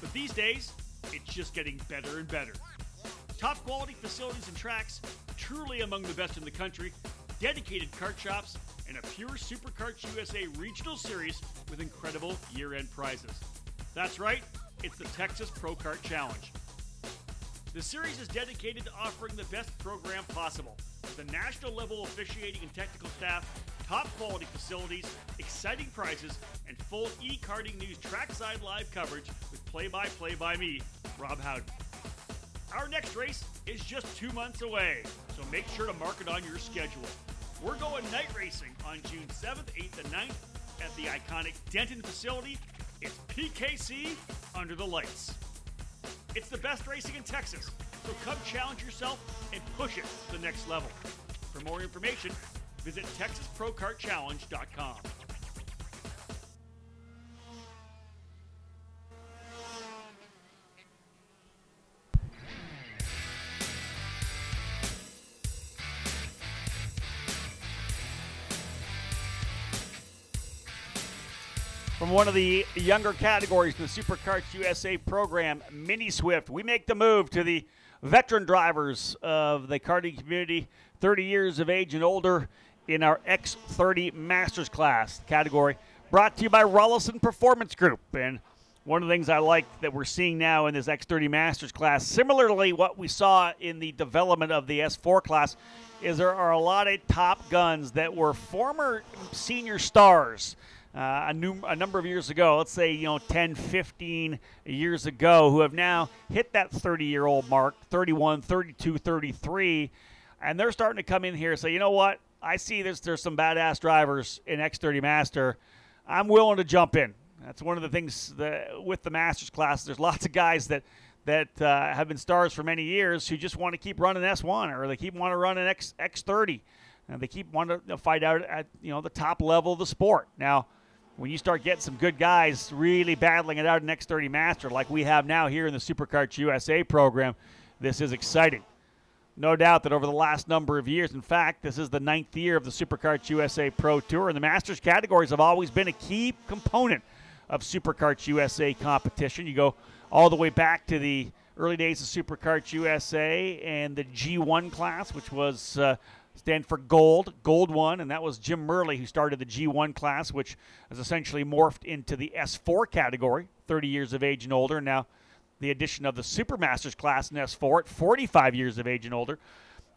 But these days, it's just getting better and better. Top quality facilities and tracks, truly among the best in the country, dedicated kart shops, and a pure SuperKarts USA regional series with incredible year end prizes. That's right, it's the Texas Pro Kart Challenge. The series is dedicated to offering the best program possible with a national level officiating and technical staff, top quality facilities, exciting prizes, and full e karting news trackside live coverage with play by play by me, Rob Howden. Our next race is just two months away, so make sure to mark it on your schedule. We're going night racing on June 7th, 8th, and 9th at the iconic Denton facility. It's PKC under the lights. It's the best racing in Texas, so come challenge yourself and push it to the next level. For more information, visit TexasProKartChallenge.com. one of the younger categories in the SuperKarts USA program, Mini Swift, we make the move to the veteran drivers of the karting community, 30 years of age and older, in our X30 Masters class category. Brought to you by Rollison Performance Group. And one of the things I like that we're seeing now in this X30 Masters class, similarly what we saw in the development of the S4 class, is there are a lot of top guns that were former senior stars uh, a, a number of years ago, let's say, you know, 10, 15 years ago, who have now hit that 30 year old mark 31, 32, 33. And they're starting to come in here and say, you know what? I see this. There's some badass drivers in X30 Master. I'm willing to jump in. That's one of the things that, with the Masters class. There's lots of guys that that uh, have been stars for many years who just want to keep running S1 or they keep want to run an X X30, and they keep wanting to fight out at you know the top level of the sport. Now, when you start getting some good guys really battling it out in X30 Master like we have now here in the SuperKarts USA program, this is exciting. No doubt that over the last number of years, in fact, this is the ninth year of the SuperKarts USA Pro Tour, and the Masters categories have always been a key component of SuperKarts USA competition. You go all the way back to the early days of SuperKarts USA and the G1 class, which was uh, stand for gold, gold one, and that was Jim Murley who started the G1 class, which has essentially morphed into the S4 category, 30 years of age and older. Now, the addition of the Supermasters class in S4 at 45 years of age and older.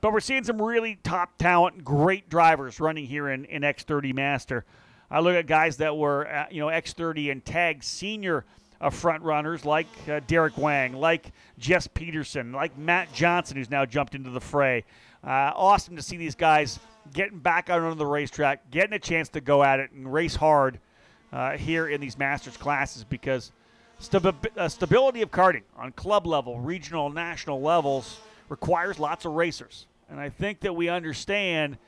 But we're seeing some really top talent, great drivers running here in, in X30 Master. I look at guys that were, uh, you know, X30 and Tag senior uh, front runners like uh, Derek Wang, like Jess Peterson, like Matt Johnson, who's now jumped into the fray. Uh, awesome to see these guys getting back out on the racetrack, getting a chance to go at it and race hard uh, here in these Masters classes because uh, stability of karting on club level, regional, national levels requires lots of racers. And I think that we understand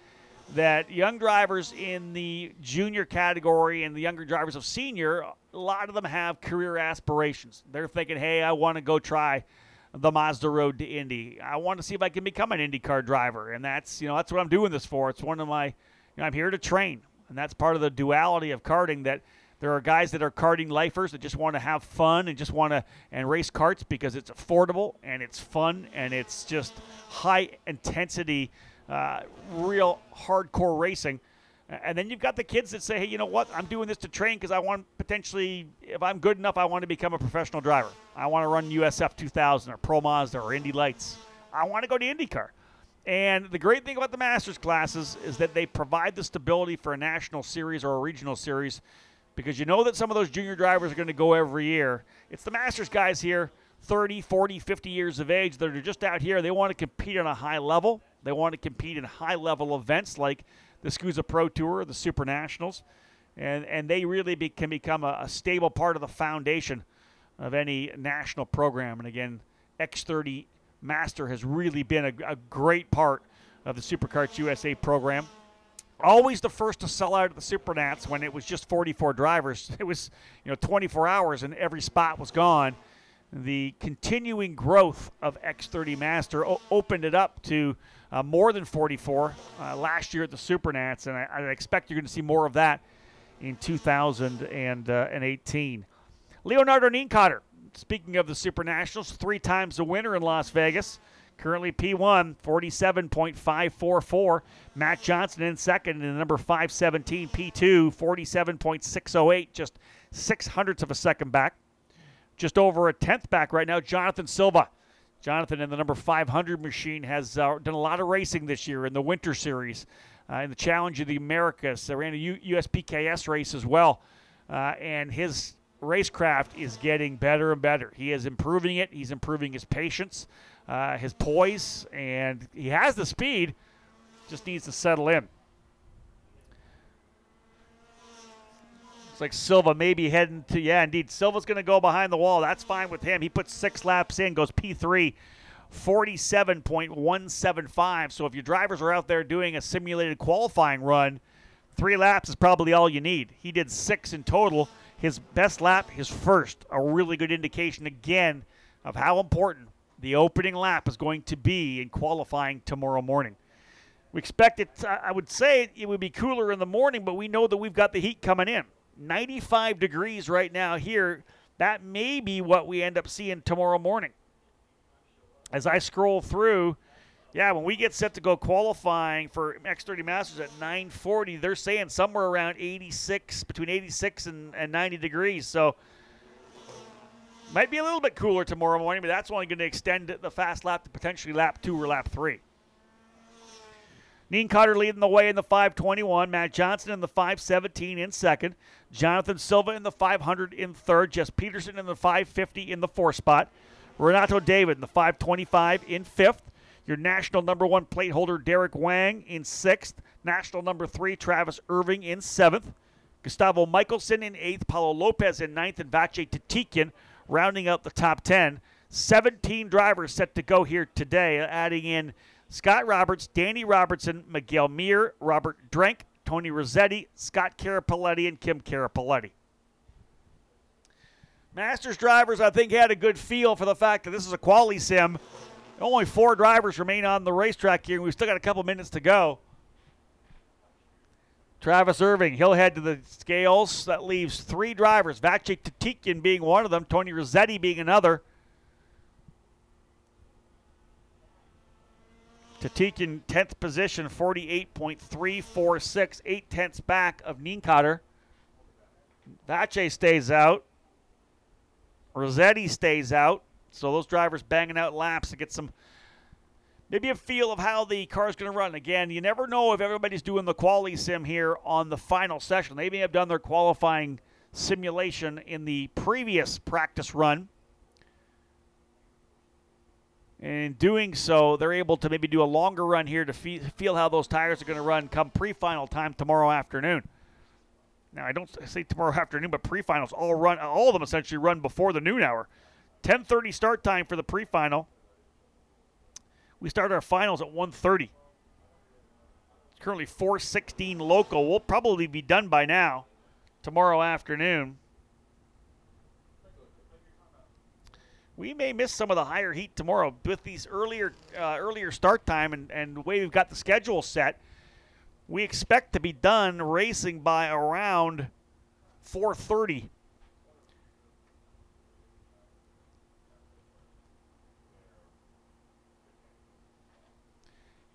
that young drivers in the junior category and the younger drivers of senior, a lot of them have career aspirations. They're thinking, hey, I want to go try the Mazda Road to Indy. I want to see if I can become an IndyCar driver, and that's you know that's what I'm doing this for. It's one of my, you know, I'm here to train, and that's part of the duality of karting. That there are guys that are karting lifers that just want to have fun and just want to and race karts because it's affordable and it's fun and it's just high intensity, uh, real hardcore racing. And then you've got the kids that say, hey, you know what? I'm doing this to train because I want potentially, if I'm good enough, I want to become a professional driver. I want to run USF 2000 or Pro Mazda or Indy Lights. I want to go to IndyCar. And the great thing about the Masters classes is that they provide the stability for a national series or a regional series because you know that some of those junior drivers are going to go every year. It's the Masters guys here, 30, 40, 50 years of age, that are just out here. They want to compete on a high level. They want to compete in high level events like the SKUSA Pro Tour, the Super Nationals, and and they really be, can become a, a, stable part of the foundation of any national program. And again, X30 Master has really been a, a great part of the SuperKarts USA program. Always the first to sell out at the Supernats when it was just 44 drivers. It was you know 24 hours and every spot was gone the continuing growth of X30 Master o- opened it up to uh, more than 44 uh, last year at the Supernats, and I, I, expect you're going to see more of that in 2018. Leonardo Nienkotter, speaking of the Super Nationals, three times a winner in Las Vegas. Currently P1, 47.544. Matt Johnson in second in the number 517. P2, 47.608, just six hundredths of a second back just over a tenth back right now, Jonathan Silva. Jonathan in the number 500 machine has uh, done a lot of racing this year in the Winter Series, uh, in the Challenge of the Americas. Uh, ran a U- USPKS race as well, uh, and his racecraft is getting better and better. He is improving it. He's improving his patience, uh, his poise, and he has the speed. Just needs to settle in. Looks like Silva maybe heading to, yeah, indeed. Silva's going to go behind the wall. That's fine with him. He puts six laps in, goes P3, 47.175. So if your drivers are out there doing a simulated qualifying run, three laps is probably all you need. He did six in total. His best lap, his first, a really good indication again of how important the opening lap is going to be in qualifying tomorrow morning. We expect it, I would say it would be cooler in the morning, but we know that we've got the heat coming in 95 degrees right now here. That may be what we end up seeing tomorrow morning. As I scroll through, yeah, when we get set to go qualifying for X30 Masters at 940, they're saying somewhere around 86, between 86 and, and 90 degrees. So might be a little bit cooler tomorrow morning, but that's only going to extend the fast lap to potentially lap two or lap three. Nienkotter leading the way in the 521. Matt Johnson in the 517 in second. Jonathan Silva in the 500 in third. Jess Peterson in the 550 in the fourth spot. Renato David in the 525 in fifth. Your national number one plate holder, Derek Wang, in sixth. National number three, Travis Irving, in seventh. Gustavo Michelson in eighth. Paulo Lopez in ninth. And Vache Tatikian rounding out the top 10. 17 drivers set to go here today, adding in Scott Roberts, Danny Robertson, Miguel Muir, Robert Drenk, Tony Rossetti, Scott Carapoletti, and Kim Carapoletti. Masters drivers, I think, had a good feel for the fact that this is a quali sim. Only four drivers remain on the racetrack here, and we've still got a couple minutes to go. Travis Irving, he'll head to the scales. That leaves three drivers, Vache Tatikian being one of them, Tony Rossetti being another. Tatikian 10th position, 48.346, eight tenths back of Nienkotter. Vache stays out. Rossetti stays out. So those drivers banging out laps to get some maybe a feel of how the car is going to run. Again, you never know if everybody's doing the quali sim here on the final session. They may have done their qualifying simulation in the previous practice run. And in doing so, they're able to maybe do a longer run here to feel how those tires are going to run come pre-final time tomorrow afternoon. Now, I don't say tomorrow afternoon, but pre-finals all run, all of them essentially run before the noon hour. 10:30 start time for the pre-final. We start our finals at 1:30. It's currently 4:16 local. We'll probably be done by now tomorrow afternoon. We may miss some of the higher heat tomorrow with these earlier uh, earlier start time and, and the way we've got the schedule set. We expect to be done racing by around 4:30.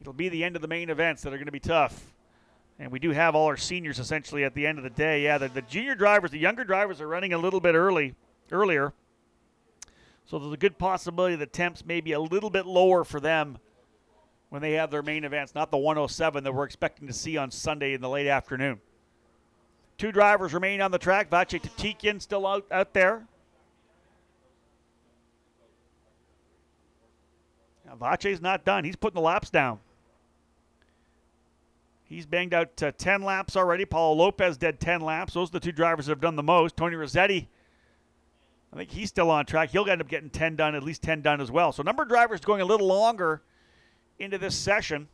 It'll be the end of the main events that are going to be tough. And we do have all our seniors essentially at the end of the day. Yeah, the, the junior drivers, the younger drivers are running a little bit early earlier. So there's a good possibility the temps may be a little bit lower for them when they have their main events, not the 107 that we're expecting to see on Sunday in the late afternoon. Two drivers remain on the track. Vache Tatikian still out, out there. Now, Vache's not done. He's putting the laps down. He's banged out uh, 10 laps already. Paulo Lopez did 10 laps. Those are the two drivers that have done the most. Tony Rossetti I think he's still on track. He'll end up getting 10 done, at least 10 done as well. So, number of drivers going a little longer into this session.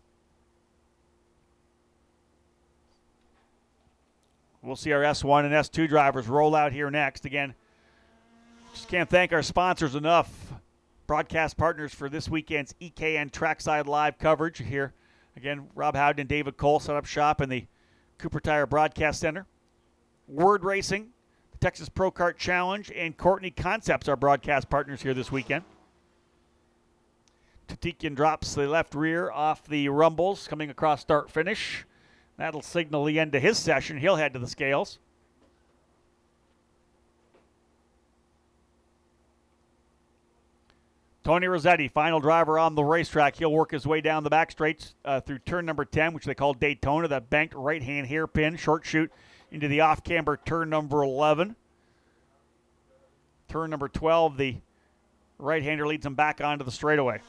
We'll see our S1 and S2 drivers roll out here next. Again, just can't thank our sponsors enough. Broadcast partners for this weekend's EKN Trackside Live coverage here. Again, Rob Howden and David Cole set up shop in the Cooper Tire Broadcast Center. Ward Racing, Texas Pro Kart Challenge, and Courtney Concepts are broadcast partners here this weekend. Tatikian drops the left rear off the rumbles coming across start finish. That'll signal the end of his session. He'll head to the scales. Tony Rossetti, final driver on the racetrack. He'll work his way down the back straights uh, through turn number 10, which they call Daytona, that banked right hand hairpin short chute into the off camber turn number 11. Turn number 12, the right hander leads him back onto the straightaway.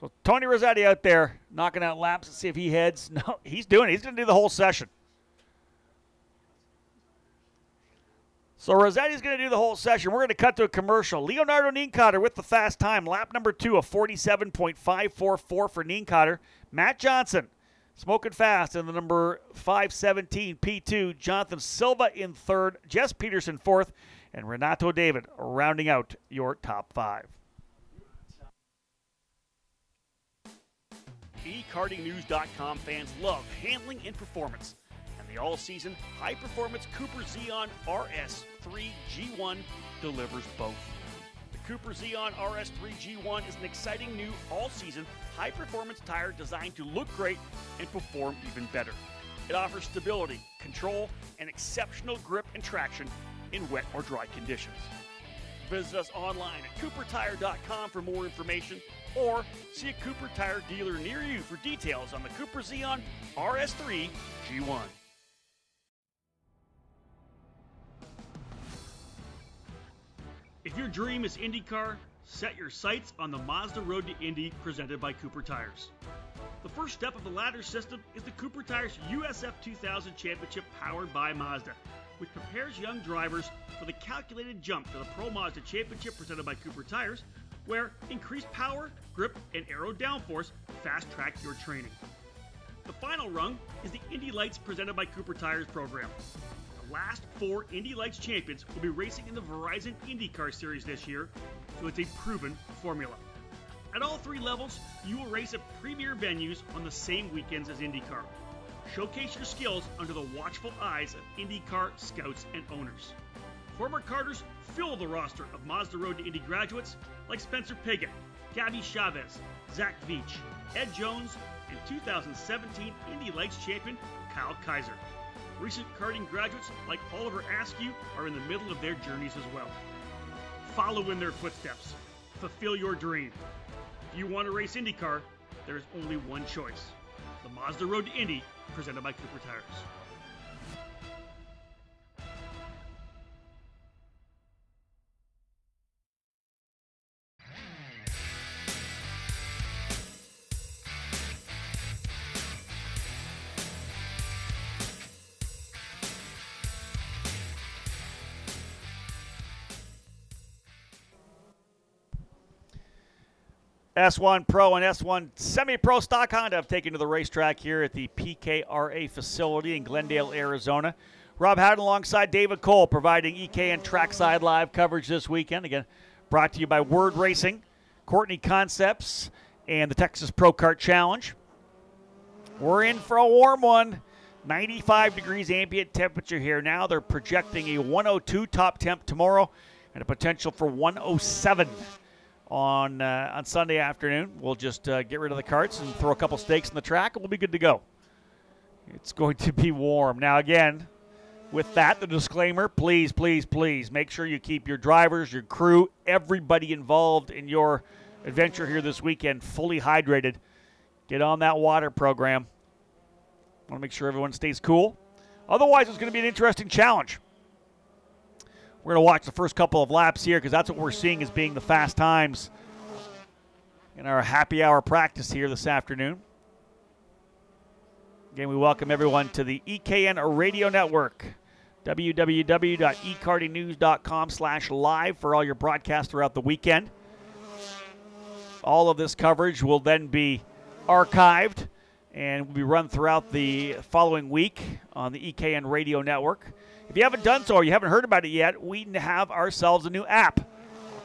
So Tony Rossetti out there knocking out laps to see if he heads. No, he's doing it. He's going to do the whole session. So Rossetti's going to do the whole session. We're going to cut to a commercial. Leonardo Nienkotter with the fast time. Lap number two of 47.544 for Nienkotter. Matt Johnson Smoking fast in the number 517 P2. Jonathan Silva in third. Jess Peterson fourth. And Renato David rounding out your top five. eKartingNews.com fans love handling and performance, and The all season high performance Cooper Zeon RS3 G1 delivers both. Cooper Zeon RS3 G1 is an exciting new all season high performance tire designed to look great and perform even better. It offers stability, control, and exceptional grip and traction in wet or dry conditions. Visit us online at coopertire.com for more information or see a Cooper Tire dealer near you for details on the Cooper Zeon RS3 G1. If your dream is IndyCar, set your sights on the Mazda Road to Indy presented by Cooper Tires. The first step of the ladder system is the Cooper Tires USF 2000 Championship powered by Mazda, which prepares young drivers for the calculated jump to the Pro Mazda Championship presented by Cooper Tires, where increased power, grip, and aero downforce fast track your training. The final rung is the Indy Lights presented by Cooper Tires program. Last four Indy Lights champions will be racing in the Verizon IndyCar Series this year, so it's a proven formula. At all three levels, you will race at premier venues on the same weekends as IndyCar. Showcase your skills under the watchful eyes of IndyCar scouts and owners. Former Karters fill the roster of Mazda Road to Indy graduates like Spencer Pigot, Gabby Chavez, Zach Veach, Ed Jones, and 2017 Indy Lights champion Kyle Kaiser. Recent karting graduates like Oliver Askew are in the middle of their journeys as well. Follow in their footsteps. Fulfill your dream. If you want to race IndyCar, there is only one choice the Mazda Road to Indy, presented by Cooper Tires. S1 Pro and S1 Semi Pro Stock Honda have taken to the racetrack here at the PKRA facility in Glendale, Arizona. Rob Howden alongside David Cole providing EKN Trackside Live coverage this weekend. Again, brought to you by Ward Racing, Courtney Concepts, and the Texas Pro Kart Challenge. We're in for a warm one. 95 degrees ambient temperature here now. They're projecting a 102 top temp tomorrow and a potential for 107 on uh, on Sunday afternoon. We'll just uh, get rid of the karts and throw a couple stakes in the track, and we'll be good to go. It's going to be warm. Now, again, with that, the disclaimer please, please, please make sure you keep your drivers, your crew, everybody involved in your adventure here this weekend fully hydrated. Get on that water program. Want to make sure everyone stays cool. Otherwise, it's going to be an interesting challenge. We're going to watch the first couple of laps here because that's what we're seeing as being the fast times in our happy hour practice here this afternoon. Again, we welcome everyone to the EKN Radio Network, www.ekartingnews.com slash live for all your broadcasts throughout the weekend. All of this coverage will then be archived and will be run throughout the following week on the EKN Radio Network. If you haven't done so or you haven't heard about it yet, we have ourselves a new app.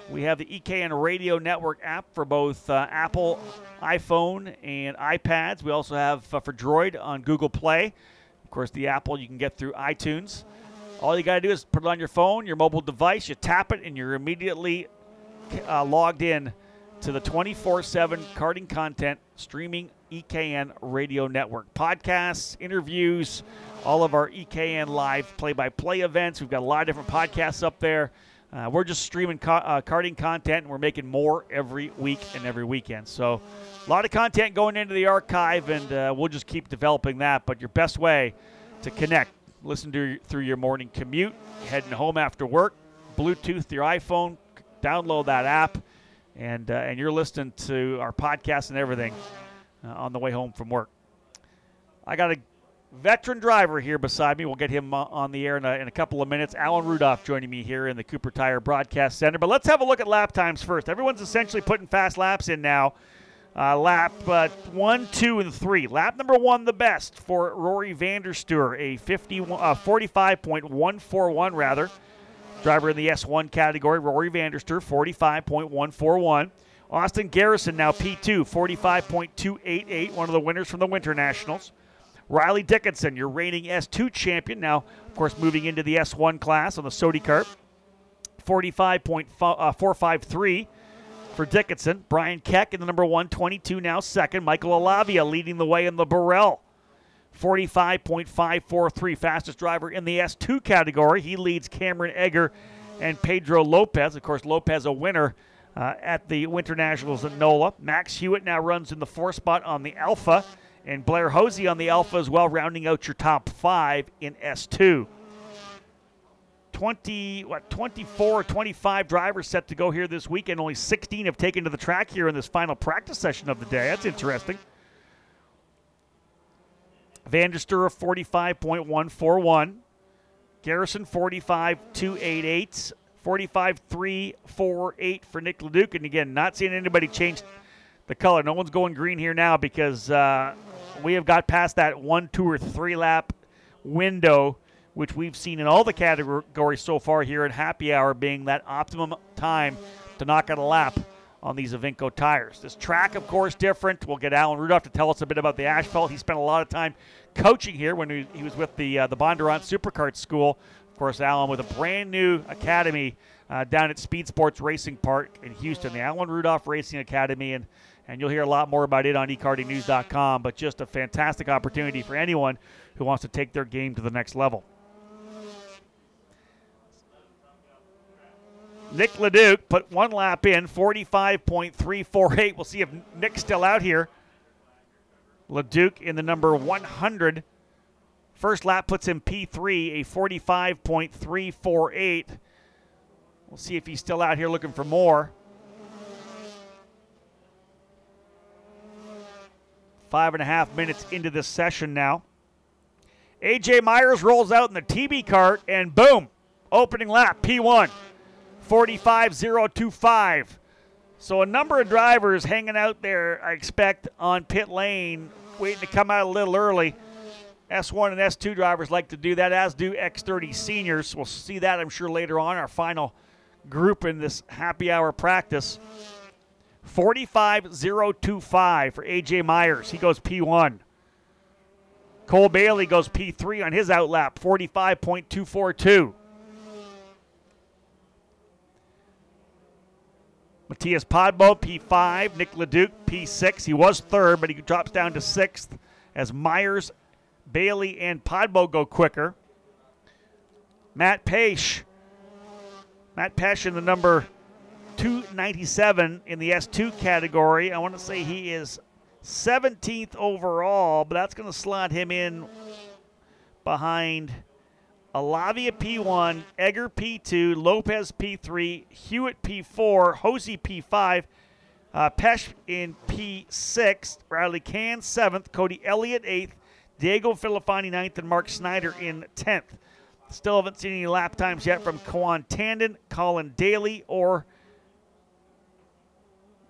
We have the EKN Radio Network app for both uh, Apple iPhone and iPads. We also have uh, for Droid on Google Play. Of course, the Apple you can get through iTunes. All you got to do is put it on your phone, your mobile device, you tap it, and you're immediately uh, logged in to the 24 7 karting content streaming EKN Radio Network. Podcasts, interviews, all of our EKN live play by play events. We've got a lot of different podcasts up there. Uh, we're just streaming co- uh, karting content and we're making more every week and every weekend. So, a lot of content going into the archive, and uh, we'll just keep developing that. But your best way to connect, listen to your, through your morning commute, heading home after work, Bluetooth your iPhone, download that app, and uh, and you're listening to our podcast and everything uh, on the way home from work. I got a veteran driver here beside me. We'll get him uh, on the air in a, in a couple of minutes. Alan Rudolph joining me here in the Cooper Tire Broadcast Center. But let's have a look at lap times first. Everyone's essentially putting fast laps in now. Uh, lap uh, one, two, and three. Lap number one, the best for Rory Vanderstuur, a 50, uh, 45.141 rather. Driver in the S1 category, Rory Vanderstuur, 45.141. Austin Garrison now P2, 45.288, one of the winners from the Winter Nationals. Riley Dickinson, your reigning S2 champion, now, of course, moving into the S1 class on the Sodi Kart. 45.453 for Dickinson. Brian Keck in the number 122 now second. Michael Alavia leading the way in the Birel. 45.543 fastest driver in the S2 category. He leads Cameron Egger and Pedro Lopez. Of course, Lopez a winner uh, at the Winter Nationals at NOLA. Max Hewitt now runs in the fourth spot on the Alpha, and Blair Hosey on the Alpha as well, rounding out your top five in S2. 20 what 24 25 drivers set to go here this weekend. Only 16 have taken to the track here in this final practice session of the day. That's interesting. Vanderstur 45.141 Garrison 45.288 45.348 for Nick Leduc. And again not seeing anybody change the color. No one's going green here now because uh, we have got past that one two or three lap window which we've seen in all the categories so far here at Happy Hour being that optimum time to knock out a lap on these Evinco tires. This track, of course, different. We'll get Alan Rudolph to tell us a bit about the asphalt. He spent a lot of time coaching here when he, was with the uh, the Bondurant Superkart School. Of course, Alan with a brand new academy uh, down at Speed Sports Racing Park in Houston, the Alan Rudolph Racing Academy, and and you'll hear a lot more about it on ekartingnews.com. But just a fantastic opportunity for anyone who wants to take their game to the next level. Nick Leduc put one lap in, 45.348. We'll see if Nick's still out here. Leduc in the number 100. First lap puts him P3, a 45.348. We'll see if he's still out here looking for more. Five and a half minutes into this session now. AJ Myers rolls out in the TB Kart, and boom, opening lap, P1. 45025. So a number of drivers hanging out there, I expect, on pit lane, waiting to come out a little early. S1 and S2 drivers like to do that, as do X30 seniors. We'll see that, I'm sure, later on, our final group in this happy hour practice. 45025 for AJ Myers. He goes P1. Cole Bailey goes P3 on his outlap, 45.242. Matthias Podbo, P5. Nick Leduc, P6. He was third, but he drops down to sixth as Myers, Bailey, and Podbo go quicker. Matt Pache. Matt Pesh in the number 297 in the S2 category. I want to say he is 17th overall, but that's going to slot him in behind Alavia P1, Egger P2, Lopez P3, Hewitt P4, Hosey P5, uh, Pesh in P6, Riley Can 7th, Cody Elliott 8th, Diego Filifani 9th, and Mark Snyder in 10th. Still haven't seen any lap times yet from Kawan Tandon, Colin Daly, or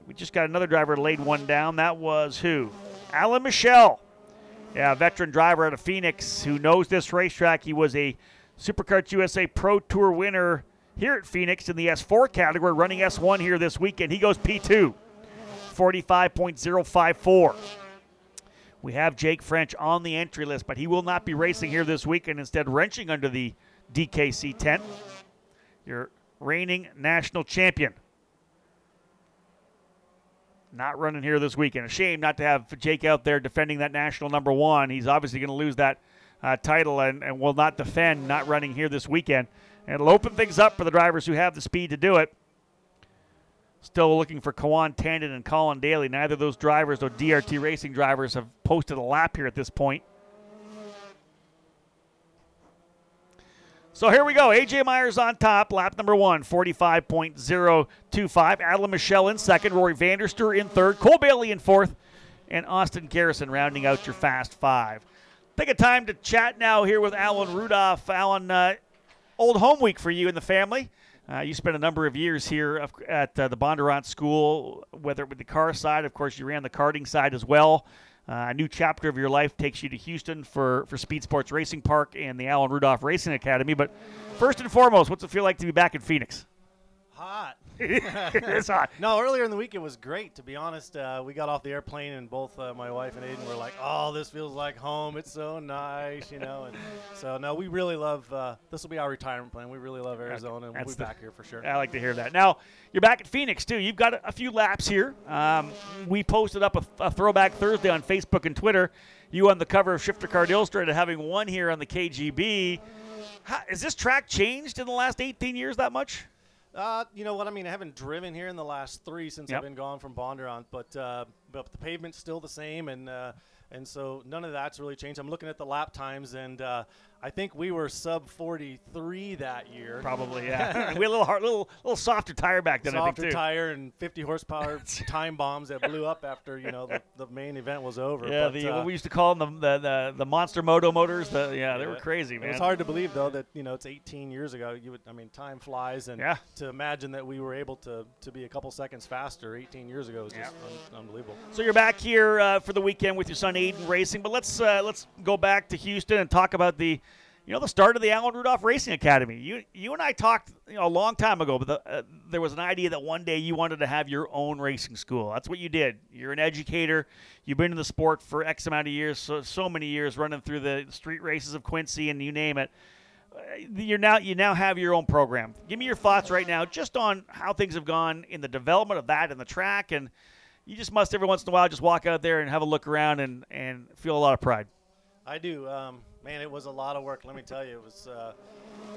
we just got another driver laid one down. That was who? Alan Michelle. Yeah, veteran driver out of Phoenix who knows this racetrack. He was a SuperKarts USA Pro Tour winner here at Phoenix in the S4 category, running S1 here this weekend. He goes P2, 45.054. We have Jake French on the entry list, but he will not be racing here this weekend, instead, wrenching under the DKC tent. Your reigning national champion. Not running here this weekend. A shame not to have Jake out there defending that national number one. He's obviously going to lose that uh, title and, and will not defend not running here this weekend. And it'll open things up for the drivers who have the speed to do it. Still looking for Kawan Tandon and Colin Daly. Neither of those drivers, or DRT racing drivers, have posted a lap here at this point. So here we go. AJ Myers on top, lap number one, 45.025. Adeline Michelle in second, Rory Vanderster in third, Cole Bailey in fourth, and Austin Garrison rounding out your fast five. Take a time to chat now here with Alan Rudolph. Alan, uh, old home week for you and the family. Uh, you spent a number of years here at uh, the Bondurant School, whether with the car side, of course, you ran the karting side as well. Uh, a new chapter of your life takes you to Houston for, for Speed Sports Racing Park and the Alan Rudolph Racing Academy. But first and foremost, what's it feel like to be back in Phoenix? Hot. It's hot. No, earlier in the week it was great. To be honest, uh, we got off the airplane and both uh, my wife and Aiden were like, "Oh, this feels like home. It's so nice," you know. And so no, we really love. Uh, this will be our retirement plan. We really love Arizona, and we'll be the- back here for sure. I like to hear that. Now you're back at Phoenix too. You've got a, a few laps here. Um, we posted up a, a throwback Thursday on Facebook and Twitter. You on the cover of Shifter Kart Illustrated, having one here on the KGB. How, has this track changed in the last 18 years that much? Uh, you know what I mean? I haven't driven here in the last three since Yep. I've been gone from Bondurant, but uh, but the pavement's still the same, and uh, and so none of that's really changed. I'm looking at the lap times, and uh, I think we were sub 43 that year. Probably, yeah. we had a little hard, little, little softer tire back then, I Softer think too. tire and 50 horsepower time bombs that blew up after you know the, the main event was over. Yeah, but, the uh, what we used to call them the the, the, the monster moto motors. The, yeah, they were crazy, man. It was hard to believe though that you know it's 18 years ago. You would, I mean, time flies, and Yeah. to imagine that we were able to to be a couple seconds faster 18 years ago is just un- unbelievable. So you're back here uh, for the weekend with your son Aiden racing, but let's uh, let's go back to Houston and talk about the, you know, the start of the Alan Rudolph Racing Academy. You you and I talked you know a long time ago, but the, uh, there was an idea that one day you wanted to have your own racing school. That's what you did. You're an educator. You've been in the sport for X amount of years, so so many years, running through the street races of Quincy and you name it. Uh, You're now you now have your own program. Give me your thoughts right now, just on how things have gone in the development of that and the track and you just must every once in a while just walk out there and have a look around and, and feel a lot of pride. I do. Um, man, it was a lot of work. Let me tell you, it was uh,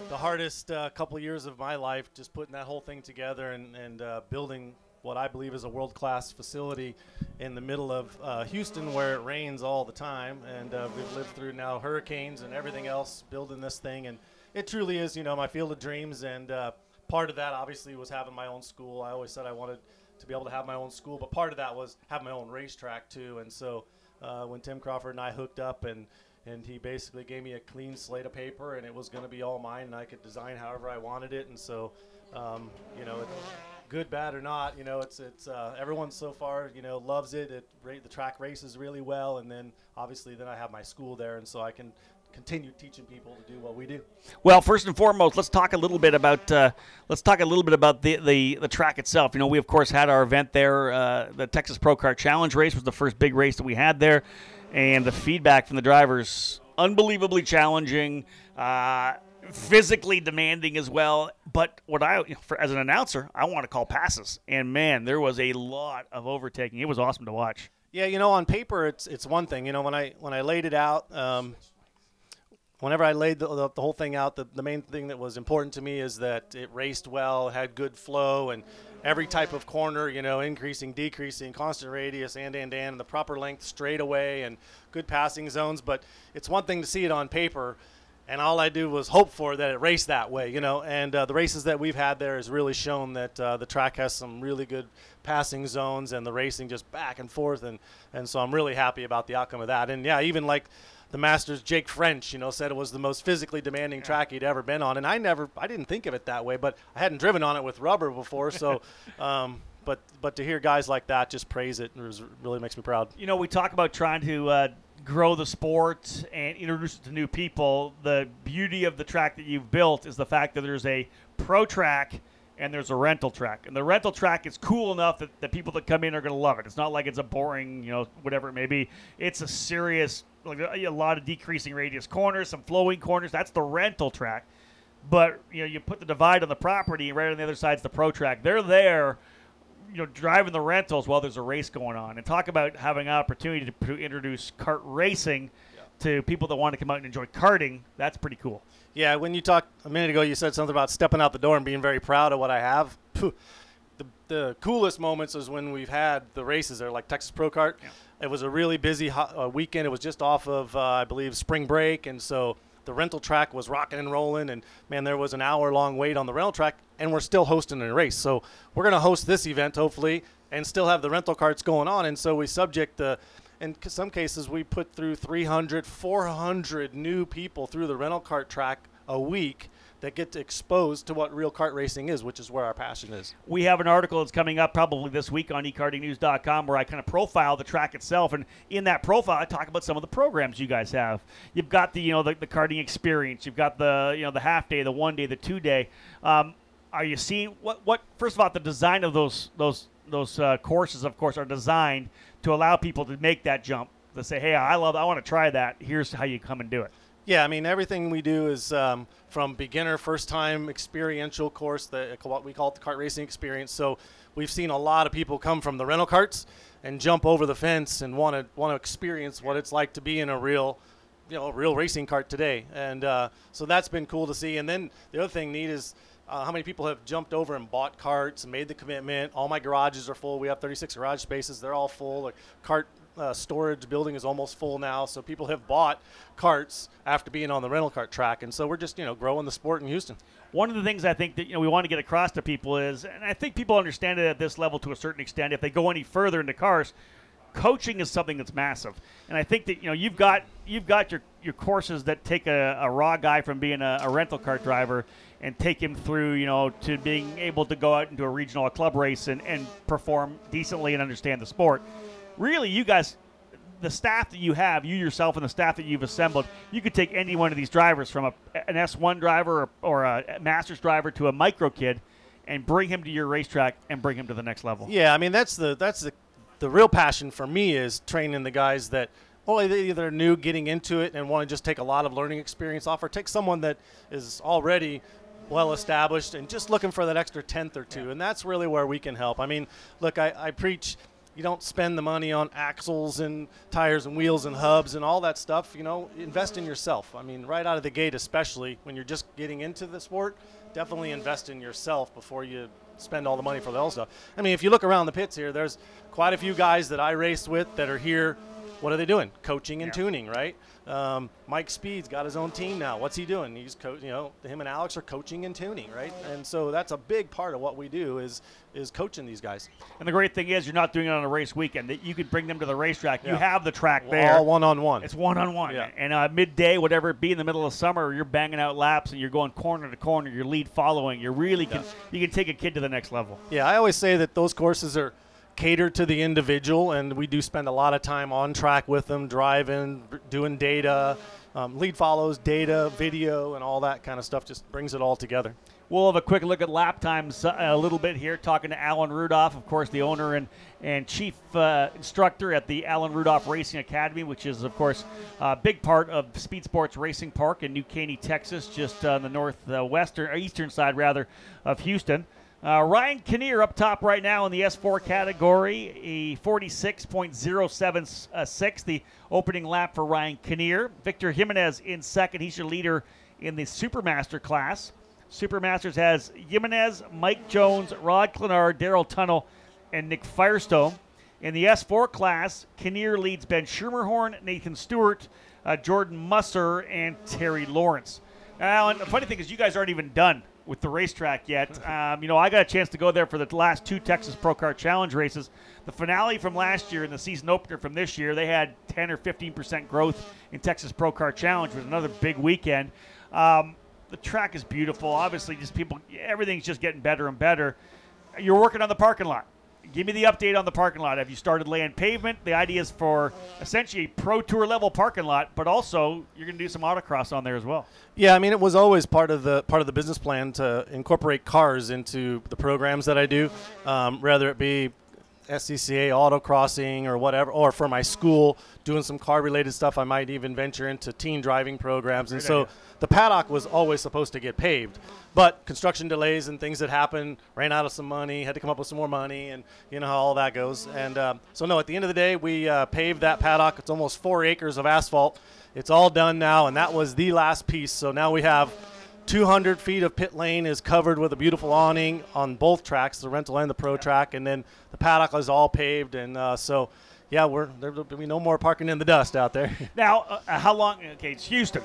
the hardest uh, couple years of my life. Just putting that whole thing together and and uh, building what I believe is a world-class facility in the middle of uh, Houston, where it rains all the time, and uh, we've lived through now hurricanes and everything else. Building this thing, and it truly is, you know, my field of dreams. And uh, part of that, obviously, was having my own school. I always said I wanted to be able to have my own school, but part of that was have my own racetrack too. And so uh, when Tim Crawford and I hooked up, and and he basically gave me a clean slate of paper, and it was going to be all mine, and I could design however I wanted it. And so, um, you know, it, good, bad or not, you know, it's it's uh, everyone so far, you know, loves it. It the track races really well, and then obviously then I have my school there, and so I can continue teaching people to do what we do. Well, first and foremost, let's talk a little bit about uh, let's talk a little bit about the, the the track itself. You know, we of course had our event there. Uh, the Texas Pro Kart Challenge race was the first big race that we had there, and the feedback from the drivers unbelievably challenging. Uh, physically demanding as well but what i for, as an announcer i want to call passes and man there was a lot of overtaking it was awesome to watch Yeah, you know, on paper it's it's one thing. You know, when I when I laid it out, um, whenever I laid the, the, the whole thing out, the, the main thing that was important to me is that it raced well, had good flow, and every type of corner, you know, increasing, decreasing, constant radius, and and and, and the proper length straight away, and good passing zones. But it's one thing to see it on paper. And all I do was hope for that it raced that way, you know. And uh, the races that we've had there has really shown that uh, the track has some really good passing zones, and the racing just back and forth. And and so I'm really happy about the outcome of that. And yeah, even like the Masters, Jake French, you know, said it was the most physically demanding track he'd ever been on. And I never, I didn't think of it that way, but I hadn't driven on it with rubber before. So, um, but but to hear guys like that just praise it, it really makes me proud. you know, we talk about trying to uh, grow the sport and introduce it to new people. The beauty of the track that you've built is the fact that there's a pro track and there's a rental track. And the rental track is cool enough that the people that come in are going to love it. It's not like it's a boring, you know, whatever it may be. It's a serious, like uh, a, a lot of decreasing radius corners, some flowing corners. That's the rental track. But you know, you put the divide on the property, and right on the other side's the pro track. They're there you know driving the rentals while there's a race going on and talk about having an opportunity to, to introduce kart racing to people that want to come out and enjoy karting that's pretty cool Yeah, when you talked a minute ago, you said something about stepping out the door and being very proud of what I have. The, the coolest moments is when we've had the races there, like Texas Pro Kart. It was a really busy uh, weekend. It was just off of, uh, I believe, spring break, and so the rental track was rocking and rolling. And man, there was an hour-long wait on the rental track, and we're still hosting a race. So we're going to host this event hopefully, and still have the rental karts going on. And so we subject the in some cases we put through 300 400 new people through the rental kart track a week that get exposed to what real kart racing is which is where our passion is we have an article that's coming up probably this week on ekartingnews.com where i kind of profile the track itself and in that profile i talk about some of the programs you guys have you've got the you know the, the karting experience you've got the you know the half day the one day the two day um, are you seeing what? What first of all, the design of those those those uh, courses, of course, are designed to allow people to make that jump. To say, hey, I love, I want to try that. Here's how you come and do it. Yeah, I mean everything we do is um, from beginner, first time experiential course, the what we call it the kart racing experience. So we've seen a lot of people come from the rental karts and jump over the fence and want to want to experience what it's like to be in a real, you know, real racing kart today. And uh, so that's been cool to see. And then the other thing neat is. Uh, how many people have jumped over and bought karts and made the commitment? All my garages are full. We have 36 garage spaces. They're all full. The kart uh, storage building is almost full now, so people have bought karts after being on the rental kart track, and so we're just you know growing the sport in Houston. One of the things I think that you know we want to get across to people is, and I think people understand it at this level to a certain extent. If they go any further into cars, coaching is something that's massive, and I think that you know you've got you've got your your courses that take a, a raw guy from being a, a rental kart driver and take him through, you know, to being able to go out into a regional or club race and, and perform decently and understand the sport really, you guys, the staff that you have, you yourself and the staff that you've assembled, you could take any one of these drivers from a, an S1 driver or, or a Masters driver to a micro kid and bring him to your racetrack and bring him to the next level. Yeah, I mean that's the that's the the real passion for me is training the guys that well they either new getting into it and want to just take a lot of learning experience off or take someone that is already well established and just looking for that extra tenth or two yeah. and that's really where we can help i mean look i, I preach you don't spend the money on axles and tires and wheels and hubs and all that stuff. You know, invest in yourself. I mean, right out of the gate, especially when you're just getting into the sport, definitely invest in yourself before you spend all the money for the other stuff. I mean, if you look around the pits here, there's quite a few guys that I raced with that are here. What are they doing? Coaching and yeah. tuning, right? Um, Mike Speed's got his own team now. What's he doing? He's co- you know him and Alex are coaching and tuning, right? And so that's a big part of what we do is is coaching these guys. And the great thing is you're not doing it on a race weekend. That you could bring them to the racetrack. Yeah. You have the track there. All one on one. It's one on one. And uh, midday, whatever it be in the middle of summer, you're banging out laps and you're going corner to corner. You're lead following. You're really can you can take a kid to the next level. Yeah, I always say that those courses are cater to the individual, and we do spend a lot of time on track with them, driving, doing data, um, lead follows, data, video, and all that kind of stuff. Just brings it all together. We'll have a quick look at lap times a little bit here, talking to Alan Rudolph, of course, the owner and, and chief uh, instructor at the Alan Rudolph Racing Academy, which is, of course, a big part of Speed Sports Racing Park in New Caney, Texas, just on the northwestern, or eastern side, rather, of Houston. Uh, Ryan Kinnear up top right now in the S4 category, a 46.076, uh, the opening lap for Ryan Kinnear. Victor Jimenez in second. He's your leader in the Supermaster class. Supermasters has Jimenez, Mike Jones, Rod Clenard, Daryl Tunnel, and Nick Firestone. In the S4 class, Kinnear leads Ben Schermerhorn, Nathan Stewart, uh, Jordan Musser, and Terry Lawrence. Now, and the funny thing is, you guys aren't even done with the racetrack yet. Um, you know, I got a chance to go there for the last two Texas Pro Kart Challenge races. The finale from last year and the season opener from this year, they had 10 or 15 percent growth in Texas Pro Kart Challenge. It was another big weekend. Um, the track is beautiful. Obviously, just people, everything's just getting better and better. You're working on the parking lot give me the update on the parking lot. Have you started laying pavement? The idea is for essentially a pro tour level parking lot, but also you're going to do some autocross on there as well. Yeah, I mean it was always part of the part of the business plan to incorporate cars into the programs that I do, um, whether it be SCCA autocrossing or whatever, or for my school doing some car related stuff. I might even venture into teen driving programs, and so the paddock was always supposed to get paved. But construction delays and things that happened, ran out of some money, had to come up with some more money, and you know how all that goes. And uh, so, no, at the end of the day, we uh, paved that paddock. It's almost four acres of asphalt. It's all done now, and that was the last piece. So now we have 200 feet of pit lane is covered with a beautiful awning on both tracks, the rental and the pro track, and then the paddock is all paved. And uh, so, yeah, we're there'll be no more parking in the dust out there. Now, uh, how long? Okay, it's Houston.